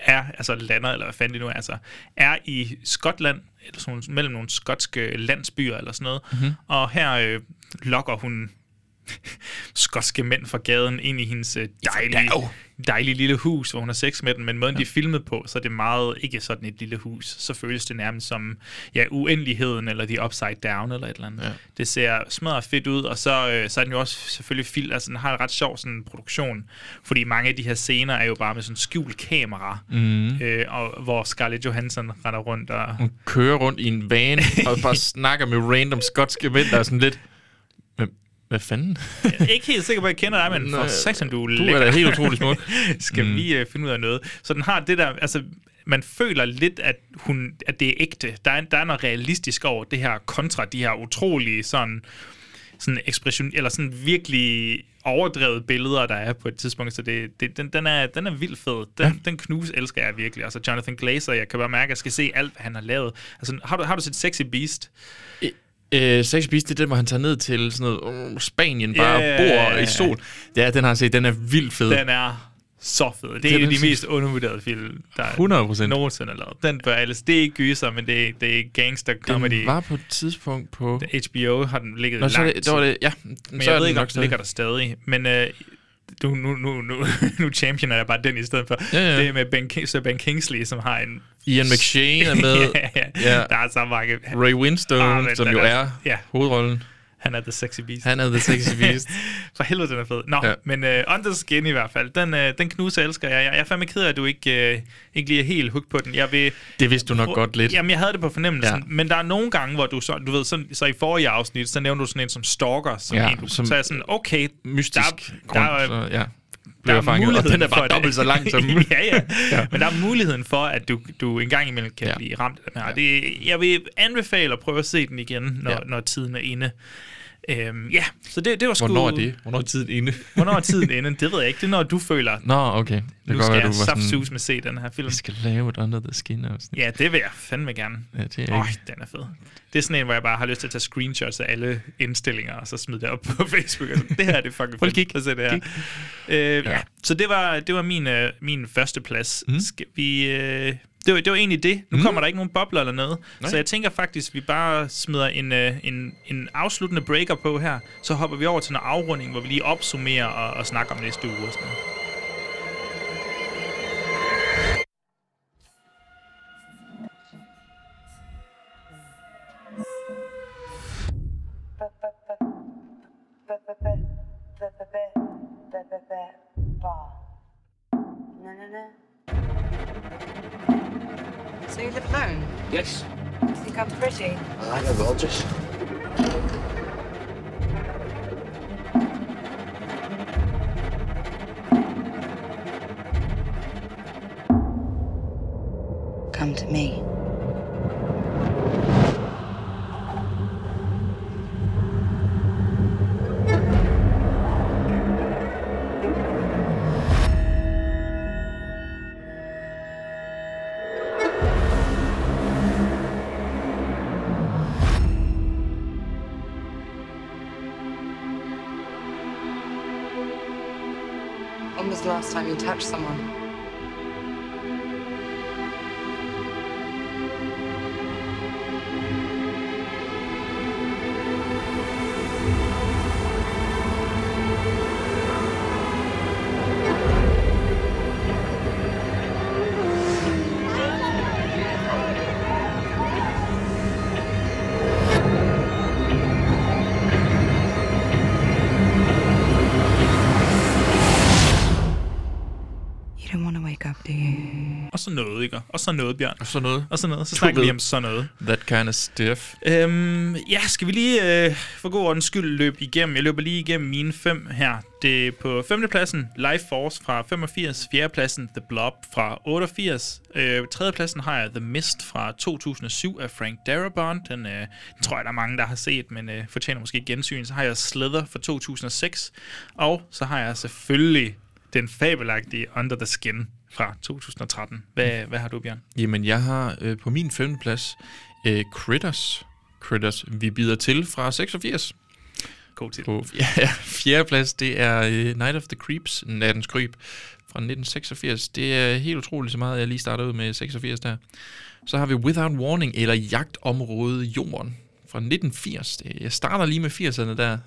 er, altså lander, eller hvad fanden det nu er, altså, er i Skotland, eller sådan, mellem nogle skotske landsbyer, eller sådan noget. Mhm. Og her øh, lokker hun [laughs] skotske mænd fra gaden ind i hendes øh, dejlige, dejlige lille hus, hvor hun har sex med dem, men måden ja. de er filmet på, så er det meget ikke sådan et lille hus. Så føles det nærmest som ja, uendeligheden, eller The Upside Down, eller et eller andet. Ja. Det ser smadret fedt ud, og så, øh, så er den jo også selvfølgelig film, altså den har en ret sjov sådan, produktion, fordi mange af de her scener er jo bare med sådan skjult kamera, Mhm. øh, og hvor Scarlett Johansson render rundt og... Hun kører rundt i en van og bare [laughs] snakker med random skotske mænd, der er sådan lidt... hvad fanden? Jeg er ikke helt sikker på, at jeg kender dig, men for Nå, satan, du er du er da helt utrolig smuk. [laughs] Skal Mm. vi uh, finde ud af noget? Så den har det der, altså man føler lidt, at, hun, at det er ægte. Der er, der er noget realistisk over det her, kontra de her utrolige sådan, sådan ekspression, eller sådan virkelig overdrevet billeder, der er på et tidspunkt, så det, det, den, den, er, den er vildt fed. Den, ja. den knus elsker jeg virkelig. Altså Jonathan Glazer, jeg kan bare mærke, at jeg skal se alt, hvad han har lavet. Altså, har du, har du set Sexy Beast? Øh, Sex Beast, det er den, hvor han tager ned til sådan noget uh, Spanien, bare Ja, bor ja. i sol. Ja, den har jeg set. Den er vildt fed. Den er så fed. Det er Den en af de så- mest undervurderede film, der 100%. nogensinde er lavet. Den bør alles. Det er ikke gyser, men det er, det er gangster comedy. Den var på et tidspunkt på... HBO har den ligget Nå, Nå, så langt det- der var det- ja, Men så jeg ved ikke, om den ligger der stadig. Men øh, du, nu, nu, nu, [laughs] nu championer jeg bare den i stedet for. Ja, ja. Det med ben, King, Sir Ben Kingsley, som har en... Ian McShane er med. [laughs] ja, ja. Ja. Der er så mange... Ray Winstone, Ah, som jo er- er ja. hovedrollen. Han er the sexy beast. Han er the sexy beast. [laughs] For helvede, den er fed. Nå, ja. Men uh, the Skin i hvert fald, den, uh, den knuse elsker jeg. Jeg jeg er fandme ked af, at du ikke, uh, ikke lige er helt hooked på den. Jeg vil, Det vidste du nok godt lidt. Jamen, jeg havde det på fornemmelsen. Ja. Men der er nogle gange, hvor du så, du ved, sådan, så i forrige afsnit, så nævnte du sådan en som Stalker, som Ja, en, du, som så er sådan, okay, Mystisk der, grund, der, så, ja. Der Bliver er fanget, og den er bare dobbelt så lang som- [laughs] ja, ja, Ja. ja. Men der er muligheden for, at du, du en gang imellem kan Ja. ja. blive ramt af den her. Det, jeg vil anbefale at prøve at se den igen, når, Ja. ja. når tiden er inde. Øhm, ja, så det, det var sgu... Hvornår er det? Hvornår er tiden inde? [laughs] Hvornår er tiden inde? Det ved jeg ikke. Det er, når du føler, Nå, okay. Det nu godt skal være, jeg saftsus med se den her film. vi skal lave et Under the Skin afsnit. Ja, det vil jeg fandme gerne. Ja, det er Øj, ikke- den er fed. Det er sådan en, hvor jeg bare har lyst til at tage screenshots af alle indstillinger, og så smide det op på [laughs] Facebook. Og sådan, det her det er fucking Prøv fedt. lige at se det her. Øh, ja. Ja. Så det var, det var min, øh, min første plads. Mm. Skal vi... Øh, det var, det var egentlig det. Nu mm. kommer der ikke nogen bobler eller noget. Nej. Så jeg tænker faktisk, vi bare smider en, øh, en, en afsluttende breaker på her. Så hopper vi over til en afrunding, hvor vi lige opsummerer og, og snakker om næste uge og sådan noget. So you live alone? Yes. You think I'm pretty? I know gorgeous. Come to me. Time you touched someone? Så ikke? Og så noget, Bjørn. Og så noget. Og så noget. Så snakker vi om sådan noget. That kind of stuff. Øhm, ja, skal vi lige øh, for god ordens skyld løbe igennem. Jeg løber lige igennem mine fem her. Det er på femtepladsen Life Force fra 85. Fjerdepladsen The Blob fra 88. Øh, tredjepladsen har jeg The Mist fra 2007 af Frank Darabont. Den, øh, den tror jeg, der er mange, der har set, men øh, fortjener måske gensyn. Så har jeg Slither fra 2006. Og så har jeg selvfølgelig den fabelagtige Under the Skin fra 2013. Hvad, hvad har du, Bjørn? Jamen, jeg har øh, på min femte plads øh, Critters. Critters, vi bider til fra 86. God til. På [laughs] ja, fjerde plads, det er øh, Night of the Creeps, Nattens Kryb fra 1986. Det er helt utroligt så meget, jeg lige starter ud med 86 der. Så har vi Without Warning, eller Jagtområde Jorden fra 1980. Det- Jeg starter lige med 80'erne der,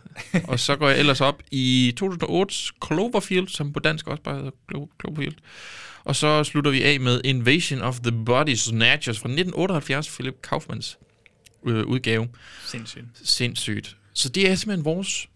og så går jeg ellers op i 2008's Cloverfield, som på dansk også bare hedder Clo- Cloverfield. Og så slutter vi af med Invasion of the Body Snatchers fra 1978, Philip Kaufmans øh, udgave. Sindssygt. Sindssygt. Så det er simpelthen vores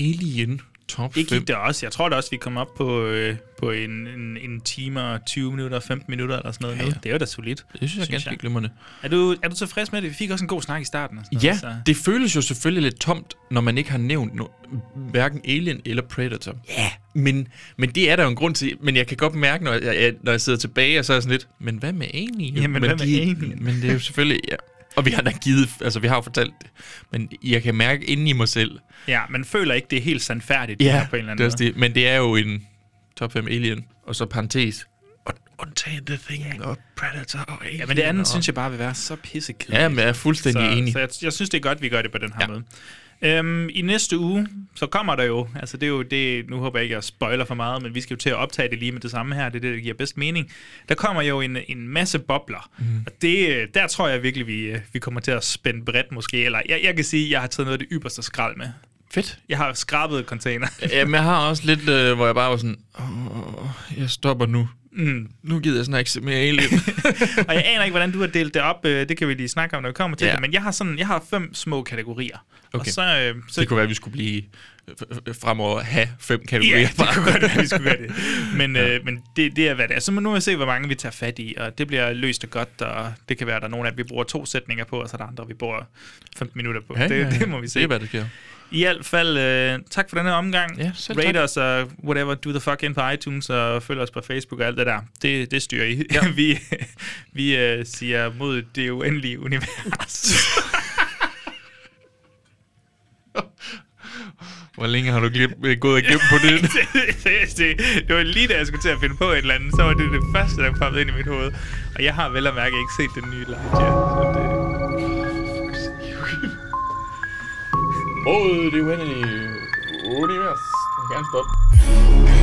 Alien top Det 5. gik der også. Jeg tror da også, vi kom op på, øh, på en, en, en time og 20 minutter, 15 minutter eller sådan noget. Ja, Ja, ja. ja. Det er jo da solidt. Det synes jeg er ganske glimrende. Er du, er du tilfreds med det? Vi fik også en god snak i starten. Og sådan Ja, noget, så. det føles jo selvfølgelig lidt tomt, når man ikke har nævnt no- hverken Alien eller Predator. Ja. Yeah. Men, men det er der jo en grund til. Men jeg kan godt mærke, når jeg, jeg, når jeg sidder tilbage, og så er jeg sådan lidt, men hvad med Alien? Jamen, men hvad med de, Alien? Men det er jo selvfølgelig... Ja. Og vi har da givet, altså vi har jo fortalt det, men jeg kan mærke inden i mig selv, Ja, man føler ikke, det er helt sandfærdigt det ja, her på en eller det anden er også måde. det, men det er jo en top 5 Alien, og så parentes, undtagen The Thing og Predator og Alien. Ja, men det andet og... synes jeg bare vil være så pissekedeligt. Ja, men jeg er fuldstændig så, enig. Så jeg, jeg synes, det er godt, vi gør det på den her ja. måde. Øhm, I næste uge, så kommer der jo, altså det er jo det, nu håber jeg ikke, at jeg spoiler for meget, men vi skal jo til at optage det lige med det samme her, det er det, der giver bedst mening. Der kommer jo en, en masse bobler, mm. og det, der tror jeg virkelig, vi, vi kommer til at spænde bredt måske, eller jeg, jeg kan sige, at jeg har taget noget af det ypperste skrald med. Fedt. Jeg har skrabet container. Jamen, jeg har også lidt, øh, hvor jeg bare var sådan, Åh, jeg stopper nu. Mm. Nu gider jeg se mere Alien. [laughs] og jeg aner ikke, hvordan du har delt det op. Øh, Det kan vi lige snakke om, når vi kommer til Ja. det. Men jeg har, sådan, jeg har fem små kategorier. Og Okay. så, øh, så det kunne være, at vi skulle blive øh, fremover have fem kategorier. Ja, det kunne godt være, vi skulle gøre det. [laughs] Men, ja. øh, men det, det er, hvad det er. Så nu må vi se, hvor mange vi tager fat i, og det bliver løst og godt, og det kan være, at der er nogle af, vi bruger to sætninger på, og så er der andre, vi bruger 15 minutter på. Ja, det, ja, ja. det må vi se. Det er, hvad der sker. I hvert fald, øh, tak for den her omgang. Ja, selv Rate tak. os og whatever, do the fuck ind på iTunes, og følg os på Facebook og alt det der. Det, det styrer I. Ja. [laughs] vi vi øh, siger mod det uendelige univers. [laughs] Hvor længe har du glip, øh, gået og gemt på [laughs] det? Det, det var lige da jeg skulle til at finde på et eller andet, så var det det første, der kom ind i mit hoved. Og jeg har vel at mærke ikke set den nye Lightyear. Så det, Mod det uendelige univers. Du må gerne stoppe.